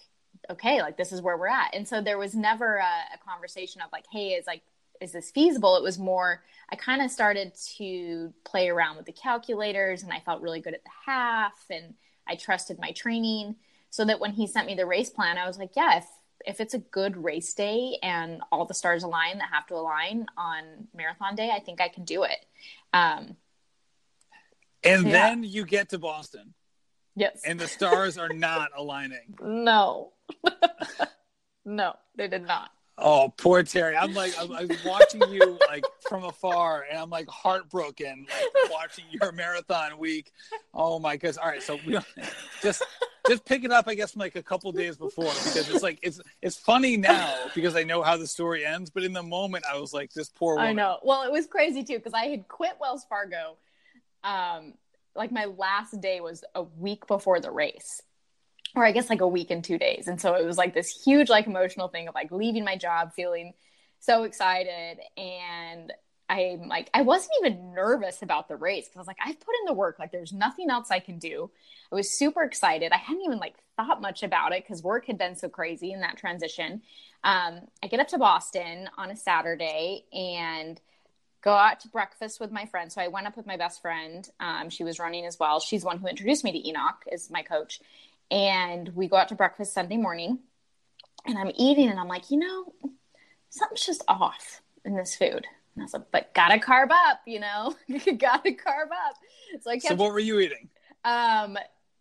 okay, like this is where we're at. And so there was never a, a conversation of like, hey, is like, is this feasible? It was more, I kind of started to play around with the calculators and I felt really good at the half and I trusted my training. So that when he sent me the race plan, I was like, yeah, if if it's a good race day and all the stars align that have to align on marathon day, I think I can do it. Um, and yeah. then you get to Boston. Yes. And the stars are not aligning. [laughs] No. [laughs] no, they did not. Oh, poor Teri. I'm like, I'm, I'm watching you like from afar, and I'm like heartbroken, like watching your marathon week. Oh my goodness! All right, so we just just pick it up, I guess, from like a couple days before because it's like it's it's funny now because I know how the story ends, but in the moment, I was like, this poor. Woman. I know. Well, it was crazy too because I had quit Wells Fargo. Um, like my last day was a week before the race or I guess like a week and two days. And so it was like this huge, like emotional thing of like leaving my job, feeling so excited. And I'm like, I wasn't even nervous about the race because I was like, I've put in the work. Like, there's nothing else I can do. I was super excited. I hadn't even like thought much about it because work had been so crazy in that transition. Um, I get up to Boston on a Saturday and go out to breakfast with my friend. So I went up with my best friend. Um, she was running as well. She's one who introduced me to Enoch as my coach and we go out to breakfast Sunday morning and I'm eating and I'm like, you know, something's just off in this food. And I was like, but gotta carb up, you know, [laughs] gotta carb up. So I kept, So what were you eating? Um,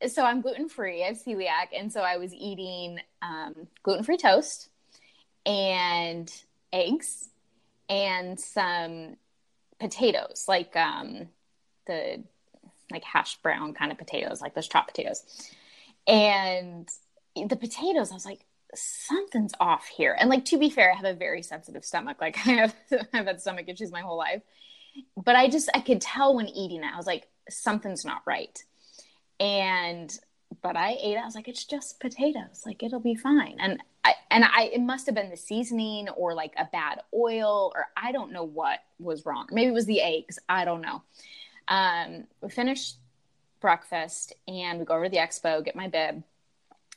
so I'm gluten free. I have celiac, and so I was eating um, gluten free toast and eggs and some potatoes, like um, the like hash brown kind of potatoes, like those chopped potatoes and the potatoes i was like something's off here. And like to be fair i have a very sensitive stomach. Like [laughs] i have i've had stomach issues my whole life. But i just i could tell when eating it i was like something's not right. And but i ate it. I was like it's just potatoes. Like it'll be fine. And i and i it must have been the seasoning or like a bad oil or i don't know what was wrong. Maybe it was the eggs. I don't know. Um we finished breakfast and we go over to the expo, get my bib,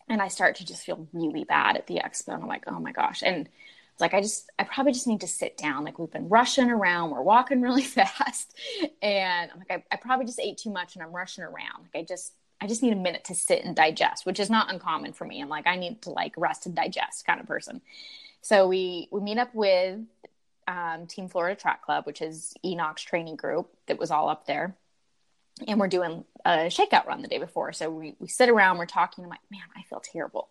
and I start to just feel really bad at the expo. And I'm like, oh my gosh. And it's like, I just, I probably just need to sit down. Like we've been rushing around, we're walking [laughs] really fast. And I'm like, I, I probably just ate too much and I'm rushing around. Like I just, I just need a minute to sit and digest, which is not uncommon for me. I'm like, I need to like rest and digest kind of person. So we, we meet up with um, Team Florida Track Club, which is Enoch's training group that was all up there and we're doing a shakeout run the day before. So we, we sit around, we're talking. I'm like, man, I feel terrible.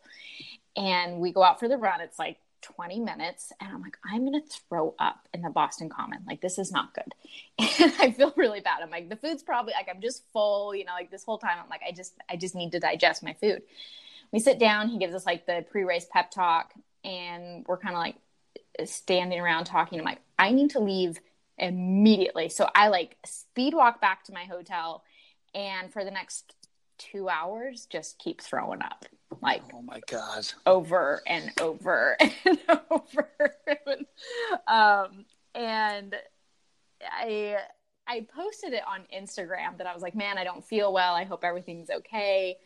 And we go out for the run. It's like 20 minutes. And I'm like, I'm going to throw up in the Boston Common. Like, this is not good. [laughs] And I feel really bad. I'm like, the food's probably like, I'm just full, you know, like this whole time. I'm like, I just, I just need to digest my food. We sit down. He gives us like the pre race pep talk. And we're kind of like standing around talking. I'm like, I need to leave immediately. So I like speed walk back to my hotel and for the next two hours just keep throwing up. Like oh my god. Over and over [laughs] and over. um and I I posted it on Instagram that I was like, man, I don't feel well. I hope everything's okay.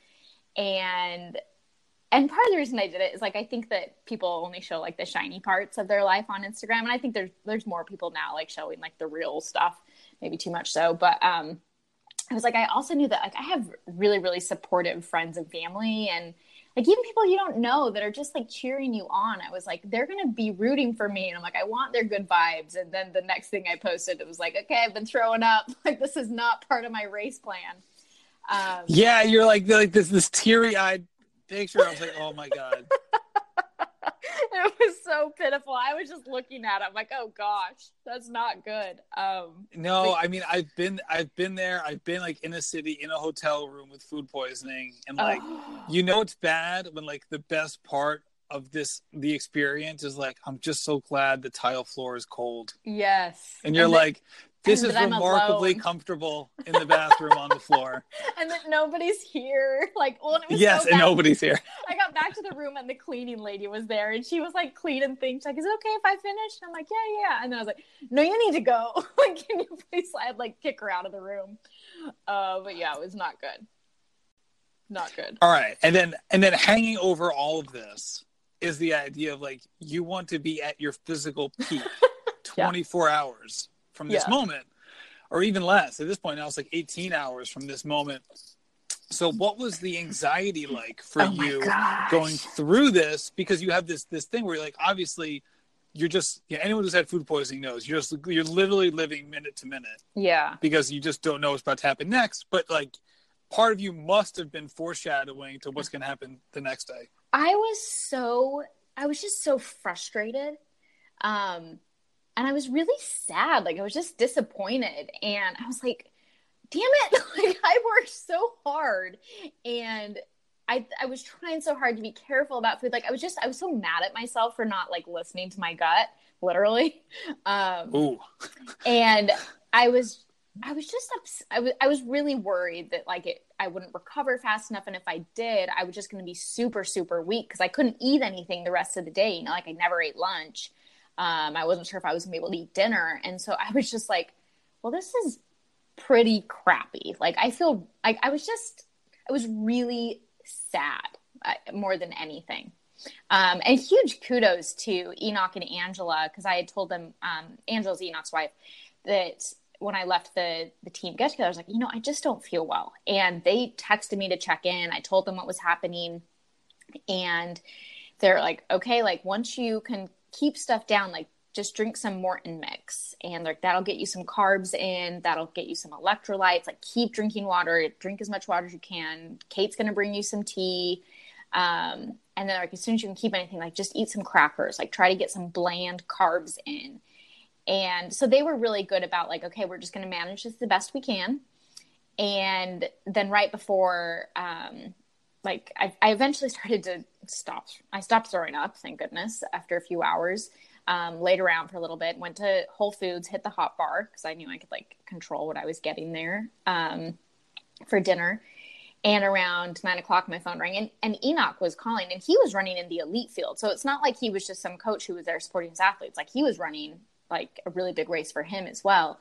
And and part of the reason I did it is like I think that people only show like the shiny parts of their life on Instagram, and I think there's there's more people now like showing like the real stuff, maybe too much so. But um, I was like, I also knew that like I have really really supportive friends and family, and like even people you don't know that are just like cheering you on. I was like, they're gonna be rooting for me, and I'm like, I want their good vibes. And then the next thing I posted, it was like, okay, I've been throwing up. [laughs] Like this is not part of my race plan. Um, yeah, you're like like this this teary eyed picture, I was like, oh my god. [laughs] it was so pitiful. I was just looking at it. I'm like, oh gosh, that's not good. Um, no, I mean, I've been, I've been there. I've been like in a city in a hotel room with food poisoning, and like, oh. you know, it's bad when like the best part of this the experience is like i'm just so glad the tile floor is cold yes and you're and like this [laughs] is remarkably comfortable in the bathroom on the floor. [laughs] And that nobody's here. Like, well, yes, so and nobody's here. I got back to the room and the cleaning lady was there, and she was like cleaning things. like, is it okay if I finish? And I'm like, yeah, yeah. And then I was like, no, you need to go. [laughs] like, can you please? I'd like kick her out of the room. Uh, but yeah, it was not good. Not good. All right, and then and then hanging over all of this is the idea of like you want to be at your physical peak, 24 yeah. hours from this yeah. moment, or even less. At this point now, it's like 18 hours from this moment. So, what was the anxiety like for oh you going through this? Because you have this this thing where you're like, obviously, you're just yeah, anyone who's had food poisoning knows you're just you're literally living minute to minute. Yeah. Because you just don't know what's about to happen next. But like, part of you must have been foreshadowing to what's going to happen the next day. I was so I was just so frustrated Um, and I was really sad. Like I was just disappointed. And I was like, damn it. [laughs] Like I worked so hard and I, I was trying so hard to be careful about food. Like I was just, I was so mad at myself for not like listening to my gut, literally. [laughs] Um, Ooh. and I was, I was just, ups- I was, I was really worried that like it, I wouldn't recover fast enough. And if I did, I was just going to be super, super weak because I couldn't eat anything the rest of the day. You know, like I never ate lunch. Um, I wasn't sure if I was gonna be able to eat dinner. And so I was just like, well, this is pretty crappy. Like I feel like I was just, I was really sad uh, more than anything. Um, and huge kudos to Enoch and Angela because I had told them, um, Angela's Enoch's wife, that when I left the the team get together, I was like, you know, I just don't feel well, and they texted me to check in. I told them what was happening, and they're like, okay, like once you can keep stuff down, like just drink some Maurten mix, and like that'll get you some carbs in, that'll get you some electrolytes. Like keep drinking water, drink as much water as you can. Kate's gonna bring you some tea. Um, and then like as soon as you can keep anything, like just eat some crackers, like try to get some bland carbs in. And so they were really good about like, okay, we're just going to manage this the best we can. And then right before, um, like I, I eventually started to stop. I stopped throwing up, thank goodness, after a few hours. Um, laid around for a little bit, went to Whole Foods, hit the hot bar because I knew I could like control what I was getting there um, for dinner. And around nine o'clock, my phone rang, and, and Enoch was calling, and he was running in the elite field. So it's not like he was just some coach who was there supporting his athletes. Like he was running like a really big race for him as well.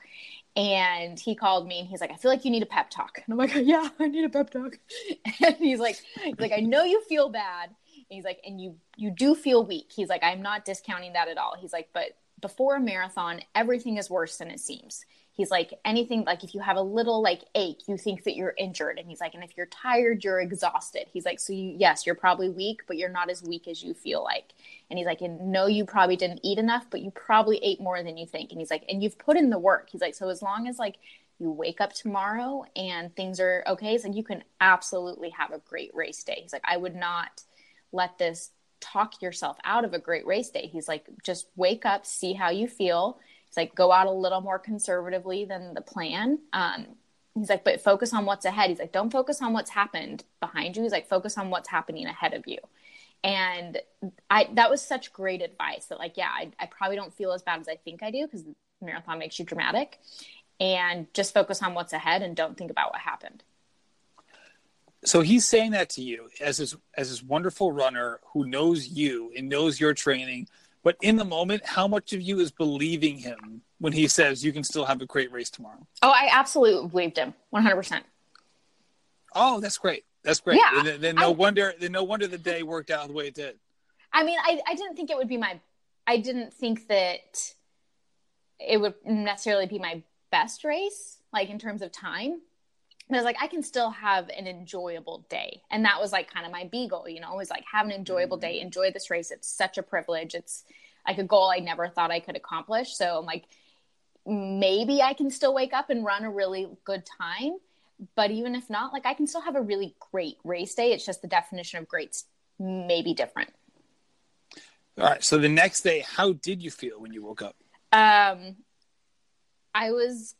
And he called me and he's like, I feel like you need a pep talk. And I'm like, [laughs] yeah, I need a pep talk. [laughs] And he's like, he's like, I know you feel bad. And he's like, and you you do feel weak. He's like, I'm not discounting that at all. He's like, but before a marathon, everything is worse than it seems. He's like, anything like if you have a little like ache, you think that you're injured. And he's like, and if you're tired, you're exhausted. He's like, so you, yes, you're probably weak, but you're not as weak as you feel like. And he's like, and no, you probably didn't eat enough, but you probably ate more than you think. And he's like, and you've put in the work. He's like, so as long as like you wake up tomorrow and things are okay, he's like, you can absolutely have a great race day. He's like, I would not let this talk yourself out of a great race day. He's like, just wake up, see how you feel. He's like, go out a little more conservatively than the plan. Um, he's like, but focus on what's ahead. He's like, don't focus on what's happened behind you. He's like, focus on what's happening ahead of you. And I that was such great advice that like, yeah, I, I probably don't feel as bad as I think I do because marathon makes you dramatic. And just focus on what's ahead and don't think about what happened. So he's saying that to you as this as this wonderful runner who knows you and knows your training, but in the moment, how much of you is believing him when he says you can still have a great race tomorrow? Oh, I absolutely believed him, one hundred percent. Oh, that's great. That's great. Yeah, then, then no I- wonder then no wonder the day worked out the way it did. I mean, I, I didn't think it would be my, I didn't think that it would necessarily be my best race, like in terms of time. But I was like, I can still have an enjoyable day. And that was like kind of my beagle, you know, was like have an enjoyable day, mm-hmm. enjoy this race. It's such a privilege. It's like a goal I never thought I could accomplish. So I'm like, maybe I can still wake up and run a really good time. But even if not, like I can still have a really great race day. It's just the definition of great's may be different. All right. So the next day, how did you feel when you woke up? Um, I was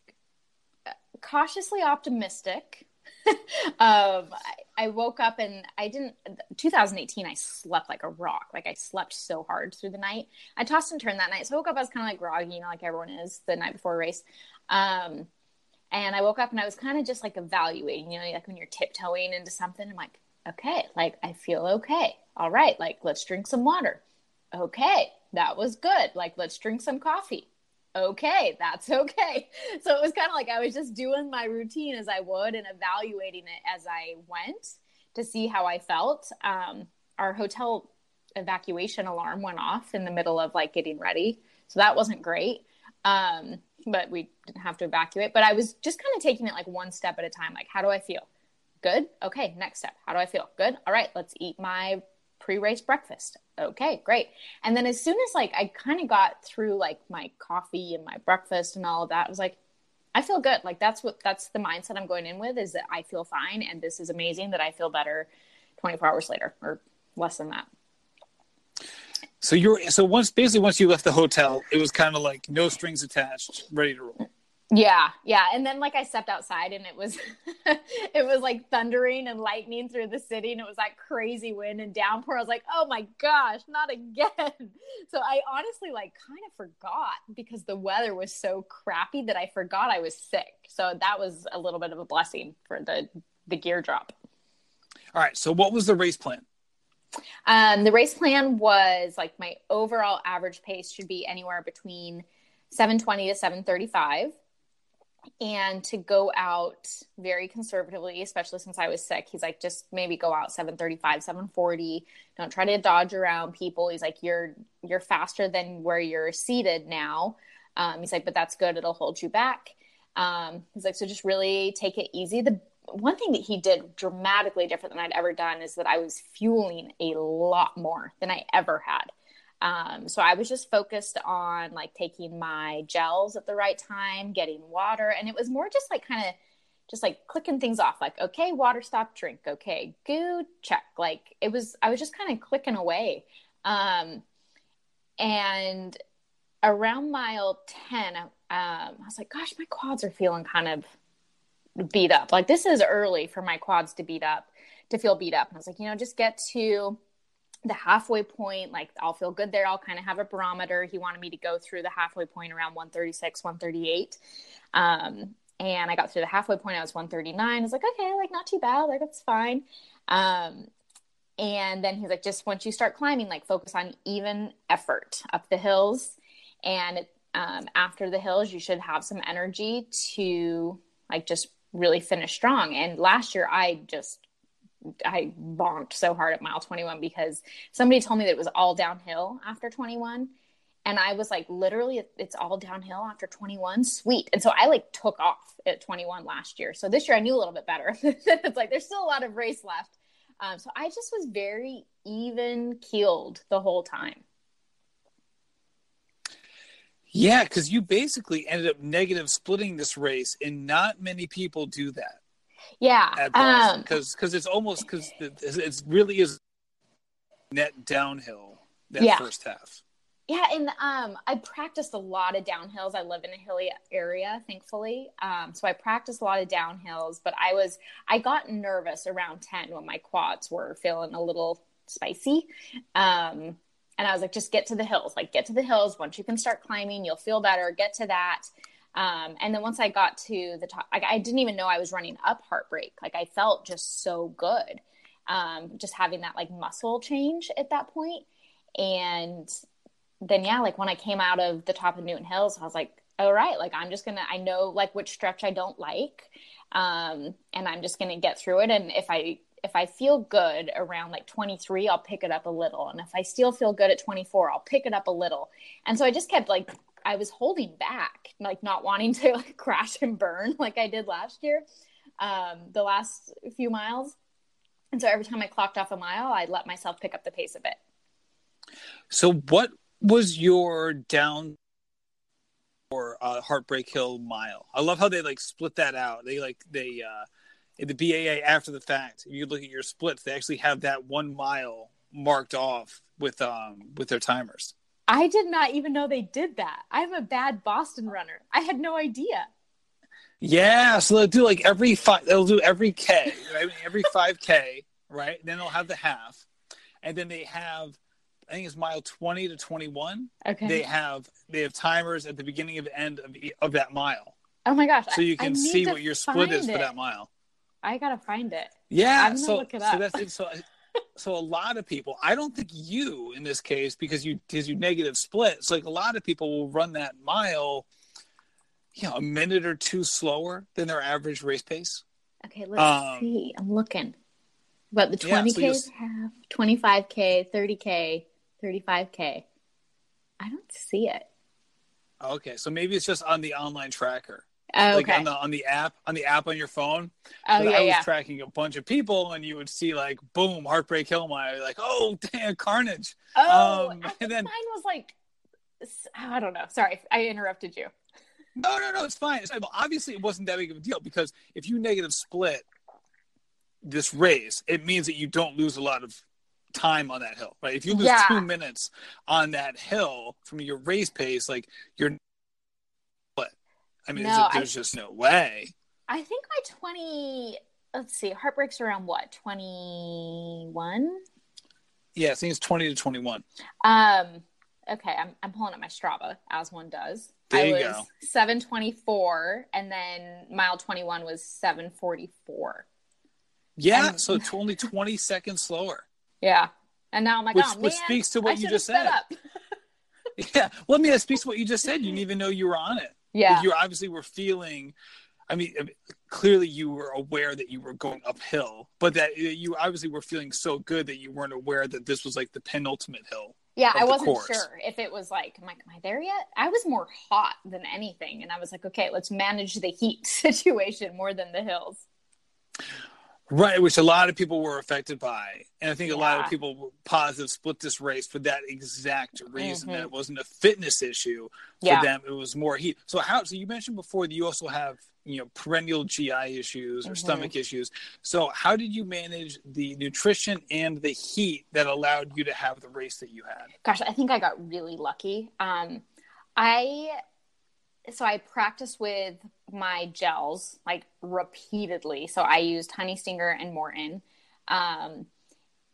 cautiously optimistic. [laughs] um, I, I woke up and I didn't. 2018, I slept like a rock. Like I slept so hard through the night. I tossed and turned that night, so I woke up. I was kind of like groggy, you know, like everyone is the night before a race. Um, and I woke up and I was kind of just like evaluating, you know, like when you're tiptoeing into something. I'm like, okay, like I feel okay. All right, like let's drink some water. Okay, that was good. Like let's drink some coffee okay, that's [laughs] okay. So it was kind of like I was just doing my routine as I would and evaluating it as I went to see how I felt. Um, our hotel evacuation alarm went off in the middle of like getting ready. So that wasn't great. Um, but we didn't have to evacuate. But I was just kind of taking it like one step at a time. Like, how do I feel? Good. Okay. Next step. How do I feel? Good. All right. Let's eat my pre-race breakfast. Okay, great. And then as soon as like I kind of got through like my coffee and my breakfast and all of that, I was like, I feel good. Like that's what that's the mindset I'm going in with is that I feel fine and this is amazing that I feel better 24 hours later or less than that. So you're so once basically once you left the hotel, it was kind of like no strings attached, ready to roll. Yeah, yeah. And then like I stepped outside and it was [laughs] it was like thundering and lightning through the city and it was like crazy wind and downpour. I was like, "Oh my gosh, not again." [laughs] So I honestly like kind of forgot because the weather was so crappy that I forgot I was sick. So that was a little bit of a blessing for the the gear drop. All right. So what was the race plan? Um the race plan was like my overall average pace should be anywhere between 720 to 735 and to go out very conservatively especially since i was sick he's like just maybe go out 735 740 don't try to dodge around people. He's like you're you're faster than where you're seated now. Um, he's like but that's good. It'll hold you back. Um, he's like so just really take it easy. The one thing that he did dramatically different than i'd ever done is that i was fueling a lot more than i ever had. Um, so I was just focused on like taking my gels at the right time, getting water, and it was more just like kind of just like clicking things off like okay water stop drink okay goo check like it was i was just kind of clicking away. Um and around mile 10 um i was like gosh my quads are feeling kind of beat up like this is early for my quads to beat up to feel beat up and i was like you know just get to the halfway point, like I'll feel good there. I'll kind of have a barometer. He wanted me to go through the halfway point around 136, 138. Um, and I got through the halfway point. I was 139. I was like, okay, like not too bad. Like that's fine. Um, and then he's like, just once you start climbing, like focus on even effort up the hills. And um, after the hills, you should have some energy to like just really finish strong. And last year, I just I bonked so hard at mile 21 because somebody told me that it was all downhill after 21 and I was like literally it's all downhill after 21 sweet. And so I like took off at 21 last year. So this year I knew a little bit better. [laughs] It's like there's still a lot of race left. Um, so I just was very even keeled the whole time yeah because you basically ended up negative splitting this race and not many people do that yeah, because um, because it's almost because it really is net downhill that yeah. first half. Yeah, and um, I practiced a lot of downhills. I live in a hilly area, thankfully, um, so I practiced a lot of downhills. But I was I got nervous around ten when my quads were feeling a little spicy. Um, and I was like, just get to the hills, like get to the hills. Once you can start climbing, you'll feel better. Get to that. Um, and then once I got to the top, like, I didn't even know I was running up heartbreak. Like I felt just so good, um, just having that like muscle change at that point. And then yeah, like when I came out of the top of Newton Hills, I was like, all right, like I'm just gonna, I know like which stretch I don't like, um, and I'm just gonna get through it. And if I if I feel good around like 23, I'll pick it up a little. And if I still feel good at 24, I'll pick it up a little. And so I just kept like I was holding back, like not wanting to like [laughs] crash and burn like I did last year, um, the last few miles. And so every time I clocked off a mile, I let myself pick up the pace a bit. So, what was your down or uh, Heartbreak Hill mile? I love how they like split that out. They like they uh, the BAA after the fact. If you look at your splits, they actually have that one mile marked off with um with their timers. I did not even know they did that. I'm a bad Boston runner. I had no idea. Yeah, so they'll do like every five. They'll do every K, right? every five K, right? Then they'll have the half, and then they have, I think it's mile twenty to twenty one. Okay. They have they have timers at the beginning and end of of that mile. Oh my gosh! So you can see what your split is it. for that mile. I gotta find it. Yeah, so so that's it. So [laughs] so a lot of people i don't think you in this case because you because you negative splits like a lot of people will run that mile you know a minute or two slower than their average race pace. Okay let's um, see. I'm looking. About the 20k yeah, so have? 25k 30k 35k i don't see it. Okay so maybe it's just on the online tracker Oh, like okay. on the on the app on the app on your phone. Oh yeah, I was yeah. tracking a bunch of people, and you would see like boom, heartbreak hill mile. Like oh [laughs] damn, carnage. Oh, um, and then mine was like, I don't know. Sorry, I interrupted you. No, no, no, it's fine. It's fine. Obviously, it wasn't that big of a deal because if you negative split this race, it means that you don't lose a lot of time on that hill, right? If you lose Yeah. two minutes on that hill from your race pace, like you're? I mean, No, it, I- there's just no way. I think my 20, let's see, heartbreaks around what, 21? Yeah, I think it's twenty to twenty-one. Um, okay, I'm, I'm pulling up my Strava as one does. There I was go. 724 and then mile 21 was 744. Yeah, And- so it's only twenty [laughs] seconds slower. Yeah. And now I'm like, Which- oh, which man, speaks to what I you just said. Up. [laughs] Yeah, well, I mean, that speaks to what you just said. You [laughs] didn't even know you were on it. Yeah. you obviously were feeling I mean, clearly you were aware that you were going uphill but that you obviously were feeling so good that you weren't aware that this was like the penultimate hill Yeah, I wasn't course. sure if it was like, I'm like, am I there yet? I was more hot than anything. And I was like, okay, let's manage the heat [laughs] situation more than the hills. Right which a lot of people were affected by and i think a lot of people were positive split this race for that exact reason that Mhm. it wasn't a fitness issue for Yeah. them it was more heat so how so you mentioned before that you also have you know perennial gi issues or Mhm. stomach issues so how did you manage the nutrition and the heat that allowed you to have the race that you had Gosh, I think I got really lucky. Um, I so I practiced with my gels like repeatedly. So I used Honey Stinger and Maurten. Um,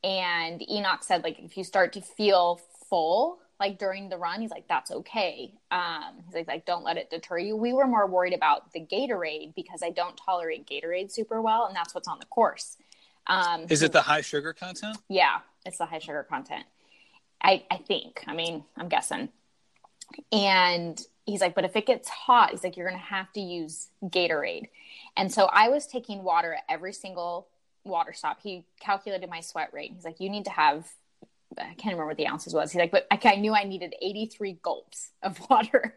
and Enoch said like if you start to feel full like during the run, he's like that's okay. Um, he's like like don't let it deter you. We were more worried about the Gatorade because I don't tolerate Gatorade super well, and that's what's on the course. Um, is it the high sugar content yeah, it's the high sugar content. I I think. I mean, I'm guessing. And he's like, but if it gets hot, he's like, you're gonna have to use Gatorade. And so I was taking water at every single water stop. He calculated my sweat rate. He's like, you need to have I can't remember what the ounces was. He's like, but I, I knew I needed 83 gulps of [laughs] water.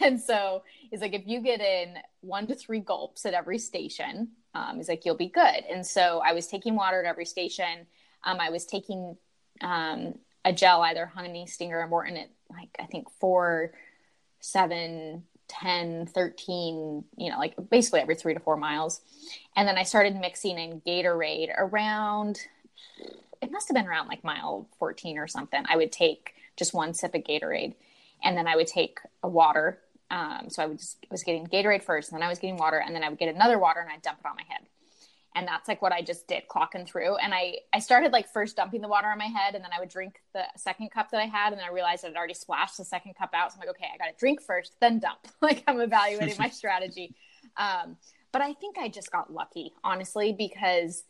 And so he's like, if you get in one to three gulps at every station, um, he's like, you'll be good. And so I was taking water at every station. Um, I was taking um, a gel, either Honey Stinger or Maurten at like, I think four, seven, 10, 13, you know, like basically every three to four miles. And then I started mixing in Gatorade around, it must have been around like mile 14 or something. I would take just one sip of Gatorade and then I would take a water. Um, so I would just, was getting Gatorade first, and then I was getting water, and then I would get another water and I'd dump it on my head. And that's like what I just did, clocking through. And I, I started like first dumping the water on my head, and then I would drink the second cup that I had, and then I realized I'd already splashed the second cup out. So I'm like, okay, I got to drink first, then dump. [laughs] like I'm evaluating my [laughs] strategy. Um, but I think I just got lucky, honestly, because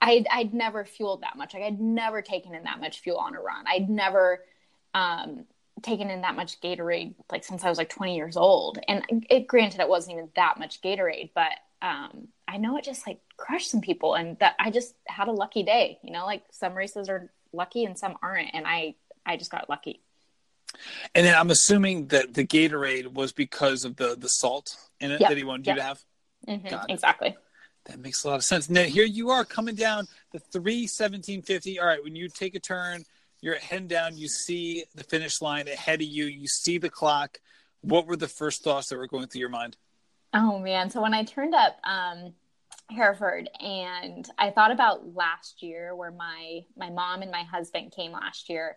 I'd, I'd never fueled that much. Like I'd never taken in that much fuel on a run. I'd never um, taken in that much Gatorade like since I was like 20 years old. And it granted it wasn't even that much Gatorade, but um, I know it just like crushed some people and that I just had a lucky day, you know, like some races are lucky and some aren't. And I, I just got lucky. And then I'm assuming that the Gatorade was because of the the salt in it Yep. that he wanted Yep. you to have. Mhm, exactly. That makes a lot of sense. Now here you are coming down the three seventeen fifty. All right, when you take a turn, you're heading down. You see the finish line ahead of you. You see the clock. What were the first thoughts that were going through your mind? Oh man. So when I turned up um Hereford and I thought about last year where my my mom and my husband came last year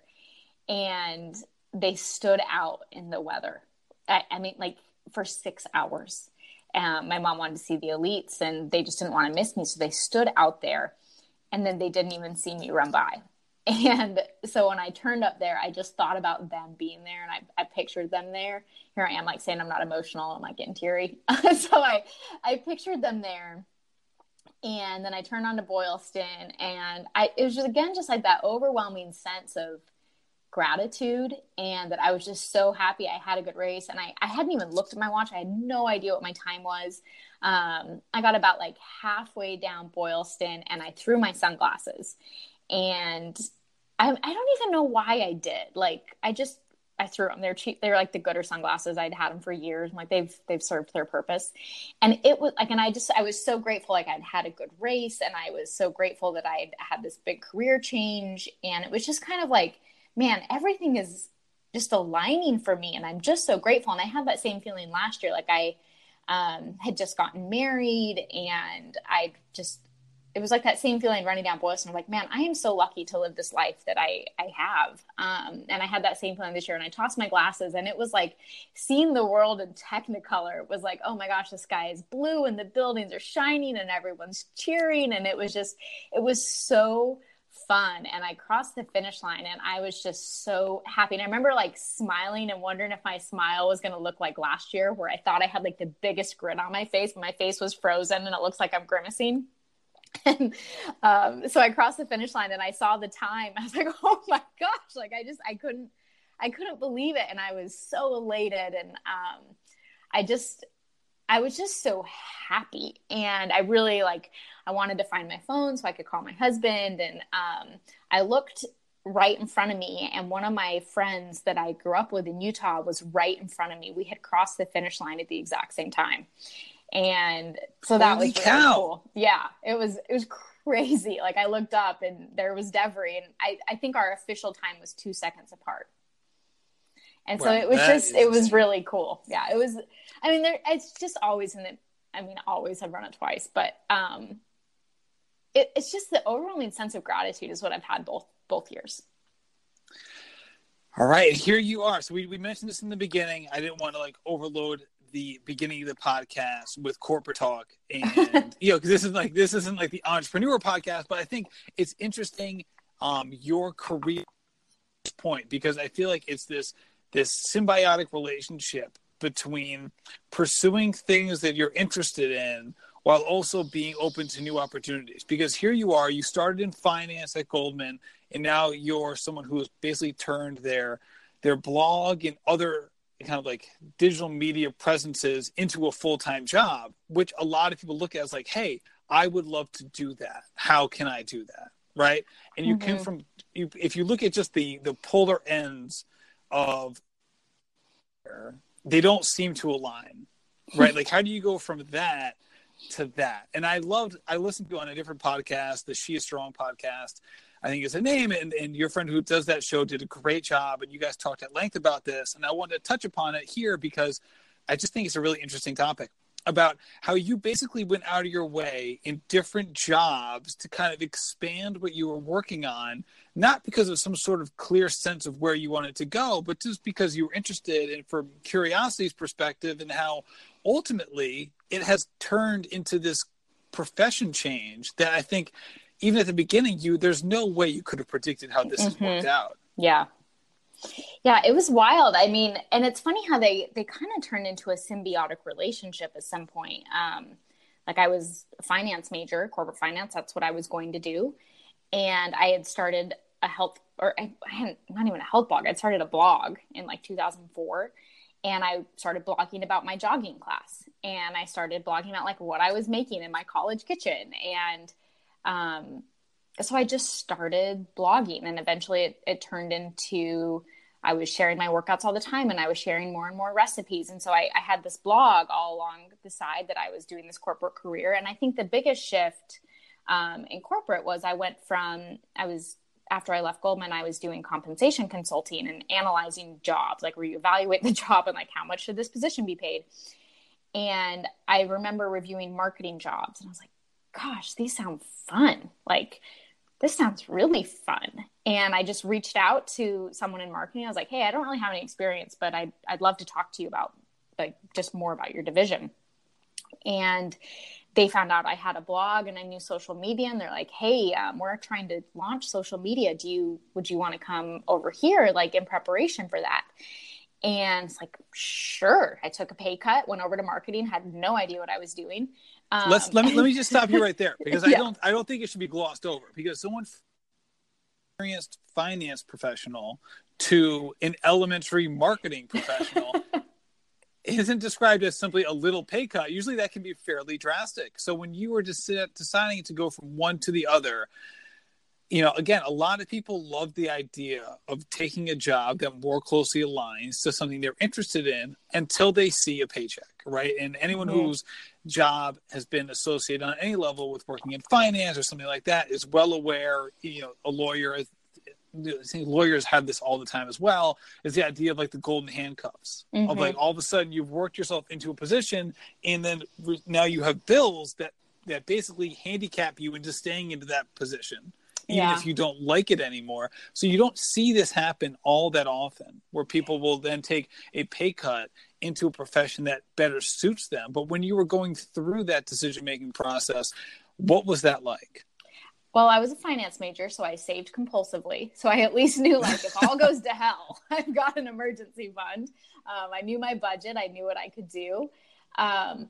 and they stood out in the weather. I, I mean like for 6 hours. Um, my mom wanted to see the elites and they just didn't want to miss me so they stood out there and then they didn't even see me run by. [laughs] And so when I turned up there, I just thought about them being there and I, I pictured them there. Here I am like saying I'm not emotional, I'm like getting teary. [laughs] so I I pictured them there. And then I turned on to Boylston and I it was just again just like that overwhelming sense of gratitude and that I was just so happy I had a good race and I, I hadn't even looked at my watch. I had no idea what my time was. Um, I got about like halfway down Boylston and I threw my sunglasses and I, I don't even know why I did. Like I just I threw them. They're cheap. They're like the Goodr sunglasses. I'd had them for years. I'm like they've they've served their purpose, and it was like, and I just I was so grateful. Like I'd had a good race, and I was so grateful that I'd had this big career change, and it was just kind of like, man, everything is just aligning for me, and I'm just so grateful. And I had that same feeling last year. Like I um, had just gotten married, and I just it was like that same feeling running down Boylston. I'm like, man, I am so lucky to live this life that I I have. Um, and I had that same feeling this year. And I tossed my glasses, and it was like seeing the world in Technicolor. Was like, oh my gosh, the sky is blue, and the buildings are shining, and everyone's cheering, and it was just, it was so fun and I crossed the finish line and I was just so happy. And I remember like smiling and wondering if my smile was going to look like last year where I thought I had like the biggest grin on my face, but my face was frozen and it looks like I'm grimacing. And um, so I crossed the finish line and I saw the time. [laughs] I was like, oh my gosh, like I just, I couldn't, I couldn't believe it. And I was so elated. And um, I just, I was just so happy. And I really like, I wanted to find my phone so I could call my husband. And um, I looked right in front of me, and one of my friends that I grew up with in Utah was right in front of me. We had crossed the finish line at the exact same time. And so that Holy was really cow. cool. Yeah, it was it was crazy. [laughs] Like I looked up and there was Devery, and I, I think our official time was two seconds apart. And so it was just it was really cool. Yeah, it was. I mean, there it's just always in the. I mean, always have run it twice, but um, it, it's just the overwhelming sense of gratitude is what I've had both both years. All right, here you are. So we, we mentioned this in the beginning. I didn't want to like overload the beginning of the podcast with corporate talk, and [laughs] you know, because this is like this isn't like the entrepreneur podcast, but I think it's interesting um, your career point because I feel like it's this this symbiotic relationship between pursuing things that you're interested in while also being open to new opportunities. Because here you are, you started in finance at Goldman, and now you're someone who has basically turned their their blog and other kind of like digital media presences into a full time job, which a lot of people look at as like, hey, I would love to do that. How can I do that? Right. And you mm-hmm. can from you, if you look at just the the polar ends of they don't seem to align. Right. like how do you go from that to that. And I loved, I listened to on a different podcast, the She is Strong podcast. I think is a name. And, and your friend who does that show did a great job. And you guys talked at length about this. And I wanted to touch upon it here because I just think it's a really interesting topic about how you basically went out of your way in different jobs to kind of expand what you were working on, not because of some sort of clear sense of where you wanted to go, but just because you were interested and from curiosity's perspective and how ultimately it has turned into this profession change that I think even at the beginning you there's no way you could have predicted how this mm-hmm. has worked out. Yeah. Yeah, it was wild. I mean, and it's funny how they they kind of turned into a symbiotic relationship at some point. Um, like I was a finance major, corporate finance. That's what I was going to do, and I had started a health or I, I hadn't not even a health blog. I'd started a blog in like 2004, and I started blogging about my jogging class, and I started blogging about like what I was making in my college kitchen, and um, so I just started blogging and eventually it, it, turned into I was sharing my workouts all the time and I was sharing more and more recipes. And so I, I, had this blog all along the side that I was doing this corporate career. And I think the biggest shift um, in corporate was I went from, I was, after I left Goldman, I was doing compensation consulting and analyzing jobs, like where you evaluate the [laughs] job and like how much should this position be paid. And I remember reviewing marketing jobs and I was like, gosh, these sound fun. Like, this sounds really fun. And I just reached out to someone in marketing. I was like, hey, I don't really have any experience, but I'd, I'd love to talk to you about like just more about your division. And they found out I had a blog and I knew social media, and they're like, "Hey, um, we're trying to launch social media. Do you would you want to come over here, like in preparation for that?" And it's like, sure. I took a pay cut, went over to marketing, had no idea what I was doing, um, Let's let me let me [laughs] just stop you right there because yeah. I don't I don't think it should be glossed over because someone experienced finance professional to an elementary marketing professional [laughs] isn't described as simply a little pay cut. Usually that can be fairly drastic. So when you were deciding to go from one to the other, you know, again, a lot of people love the idea of taking a job that more closely aligns to something they're interested in until they see a paycheck, right? And anyone mm-hmm. whose job has been associated on any level with working in finance or something like that is well aware, you know, a lawyer, lawyers have this all the time as well, is the idea of like the golden handcuffs mm-hmm. of like all of a sudden you've worked yourself into a position and then now you have bills that that basically handicap you into staying into that position even Yeah. if you don't like it anymore. So you don't see this happen all that often where people will then take a pay cut into a profession that better suits them. But when you were going through that decision making process, what was that like? Well, I was a finance major, so I saved compulsively. So I at least knew, like, if all goes to hell, [laughs] I've got an emergency fund. Um, I knew my budget. I knew what I could do. Um,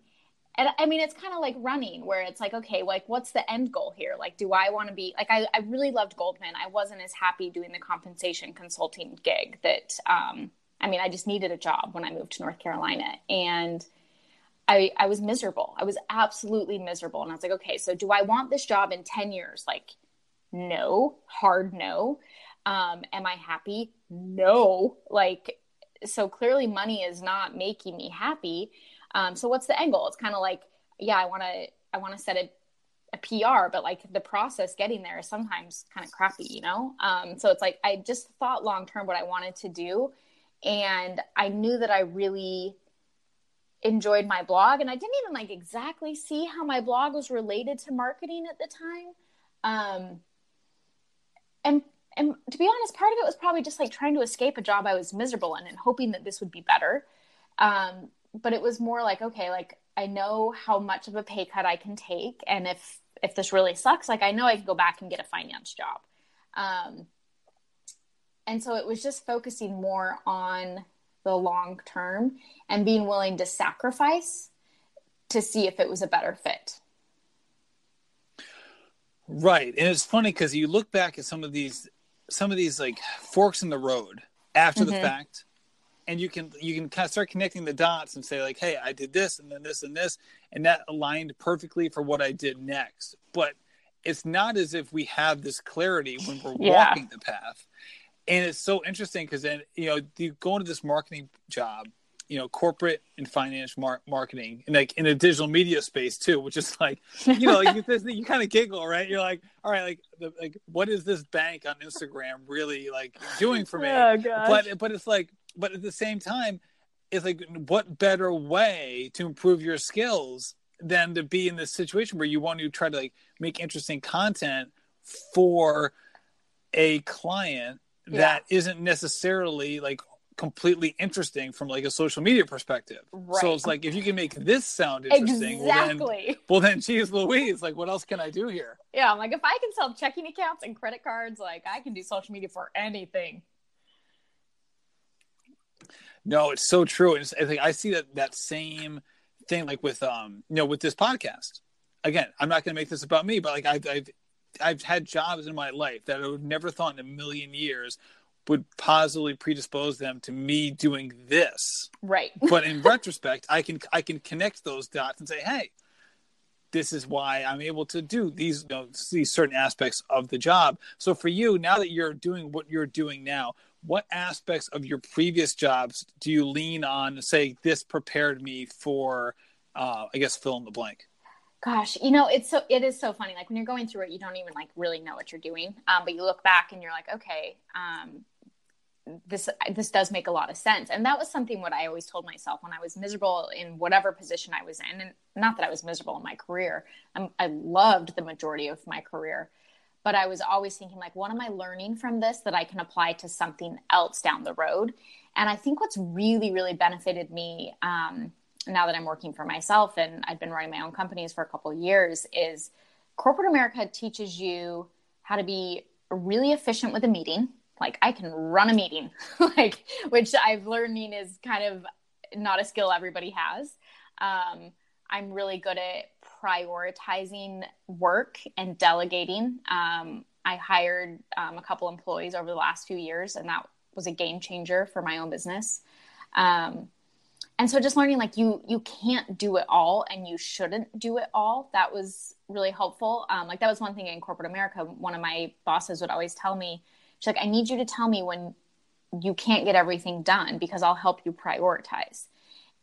and I mean, it's kind of like running, where it's like, okay, like, what's the end goal here? Like, do I want to be like? I, I really loved Goldman. I wasn't as happy doing the compensation consulting gig. That um, I mean, I just needed a job when I moved to North Carolina, and I, I was miserable. I was absolutely miserable. And I was like, okay, so do I want this job in 10 years? Like, no, hard no. Um, am I happy? No. Like, so clearly money is not making me happy. Um, so what's the angle? It's kind of like, yeah, I want to, I want to set a, a PR, but like the process getting there is sometimes kind of crappy, you know? Um, so it's like, I just thought long-term what I wanted to do. And I knew that I really, enjoyed my blog and i didn't even like exactly see how my blog was related to marketing at the time um and and to be honest part of it was probably just like trying to escape a job i was miserable in and hoping that this would be better um but it was more like okay like i know how much of a pay cut i can take and if if this really sucks like i know i can go back and get a finance job um and so it was just focusing more on the long term and being willing to sacrifice to see if it was a better fit. Right. And it's funny because you look back at some of these some of these like forks in the road after the Mhm. fact and you can you can kind of start connecting the dots and say like hey i did this and then this and this and that aligned perfectly for what i did next. But it's not as if we have this clarity when we're Yeah. walking the path. And it's so interesting because then you know you go into this marketing job you know corporate and finance mar- marketing and like in a digital media space too which is like you know you, this, you kind of giggle right? You're like all right like the, like what is this bank on instagram really like doing for me? [laughs] Oh, but but it's like but at the same time it's like what better way to improve your skills than to be in this situation where you want to try to like make interesting content for a client that isn't necessarily like completely interesting from like a social media perspective so it's like if you can make this sound interesting well then exactly. well then geez louise like what else can i do here Yeah, I'm like if I can sell checking accounts and credit cards, like I can do social media for anything. No, it's so true. And it's, I think I see that that same thing like with um you know with this podcast. Again, I'm not going to make this about me, but like I've I've I've had jobs in my life that I would never thought in a million years would positively predispose them to me doing this. Right. [laughs] But in retrospect, I can I can connect those dots and say, hey, this is why I'm able to do these you know, these certain aspects of the job. So for you, now that you're doing what you're doing now, what aspects of your previous jobs do you lean on to say this prepared me for, uh, I guess, fill in the blank? Gosh, you know, it's so it is so funny. Like when you're going through it, you don't even like really know what you're doing. Um, but you look back and you're like, okay, um, this this does make a lot of sense. And that was something what I always told myself when I was miserable in whatever position I was in. And not that I was miserable in my career. I'm, I loved the majority of my career, but I was always thinking like, what am I learning from this that I can apply to something else down the road? And I think what's really really benefited me. Um, now that I'm working for myself and I've been running my own companies for a couple years is corporate America teaches you how to be really efficient with a meeting. Like I can run a meeting, [laughs] like which I've learning is kind of not a skill everybody has. Um, I'm really good at prioritizing work and delegating. Um, I hired um, a couple employees over the last few years, and that was a game changer for my own business. Um, and so just learning like you you can't do it all and you shouldn't do it all that was really helpful um, like that was one thing in corporate america one of my bosses would always tell me she's like i need you to tell me when you can't get everything done because i'll help you prioritize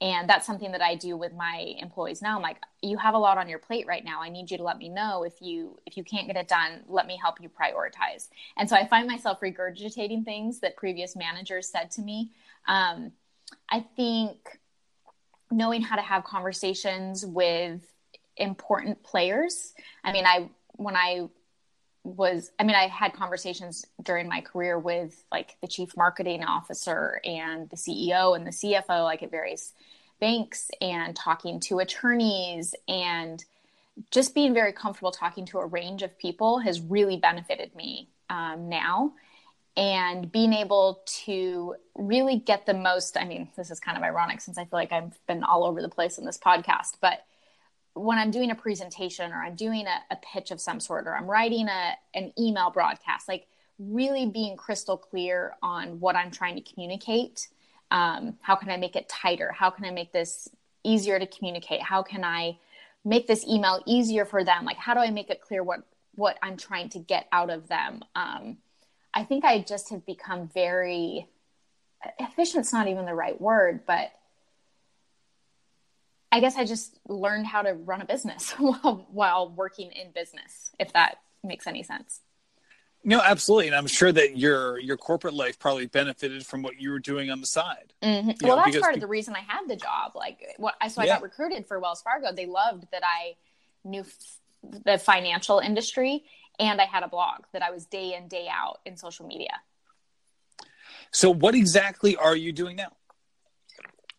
and that's something that i do with my employees now. I'm like you have a lot on your plate right now. I need you to let me know if you if you can't get it done let me help you prioritize. And so i find myself regurgitating things that previous managers said to me. Um, i think knowing how to have conversations with important players. I mean, I when I was I mean, I had conversations during my career with like the chief marketing officer and the CEO and the CFO, like at various banks, and talking to attorneys and just being very comfortable talking to a range of people has really benefited me um, now. And being able to really get the most, I mean, this is kind of ironic since I feel like I've been all over the place in this podcast, but when I'm doing a presentation or I'm doing a, a pitch of some sort or I'm writing a, an email broadcast, like really being crystal clear on what I'm trying to communicate. Um, how can I make it tighter? How can I make this easier to communicate? How can I make this email easier for them? Like, how do I make it clear what what I'm trying to get out of them? Um, I think I just have become very efficient's not even the right word, but I guess I just learned how to run a business [laughs] while while working in business, if that makes any sense. No, absolutely, and I'm sure that your your corporate life probably benefited from what you were doing on the side. Mm-hmm. Well, know, that's part of the reason I had the job. Like, what so I yeah. got recruited for Wells Fargo. They loved that I knew f- the financial industry, and I had a blog that I was day in day out in social media. So, what exactly are you doing now?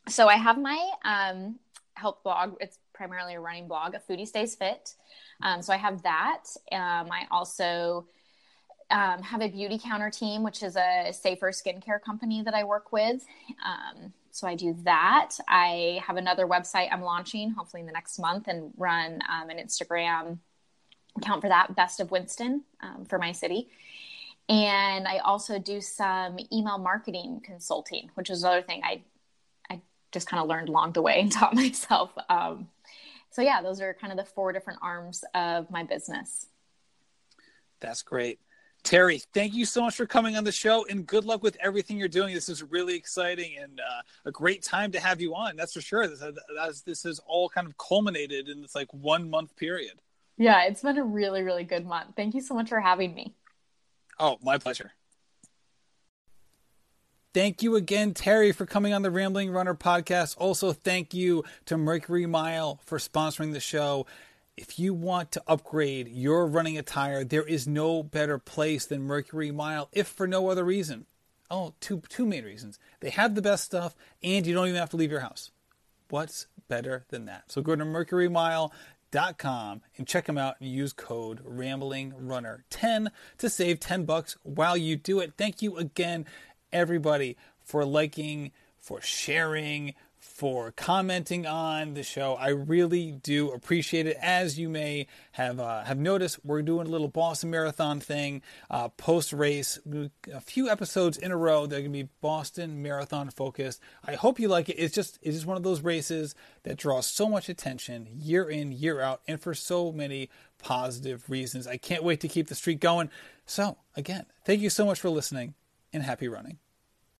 So, I have my um, health blog. It's primarily a running blog, a foodie stays fit. Um, so I have that. Um, I also um, have a Beautycounter team, which is a safer skincare company that I work with. Um, so I do that. I have another website I'm launching, hopefully in the next month, and run um, an Instagram account for that, Best of Winston, um, for my city. And I also do some email marketing consulting, which is another thing I just kind of learned along the way and [laughs] taught myself. Um, so yeah, those are kind of the four different arms of my business. That's great. Teri, thank you so much for coming on the show and good luck with everything you're doing. This is really exciting and uh, a great time to have you on. That's for sure. This, has, this has all kind of culminated in this like one month period. Yeah, it's been a really, really good month. Thank you so much for having me. Oh, my pleasure. Thank you again, Teri, for coming on the Rambling Runner podcast. Also, thank you to Mercury Mile for sponsoring the show. If you want to upgrade your running attire, there is no better place than Mercury Mile, if for no other reason. Oh, two two main reasons. They have the best stuff, and you don't even have to leave your house. What's better than that? So go to mercurymile.com and check them out and use code RamblingRunner10 to save 10 bucks while you do it. Thank you again everybody for liking, for sharing, for commenting on the show. I really do appreciate it. As you may have uh, have noticed, we're doing a little Boston Marathon thing uh, post race. A few episodes in a row. They're going to be Boston Marathon focused. I hope you like it. It's just it's just one of those races that draws so much attention year in year out, and for so many positive reasons. I can't wait to keep the streak going. So again, thank you so much for listening, and happy running.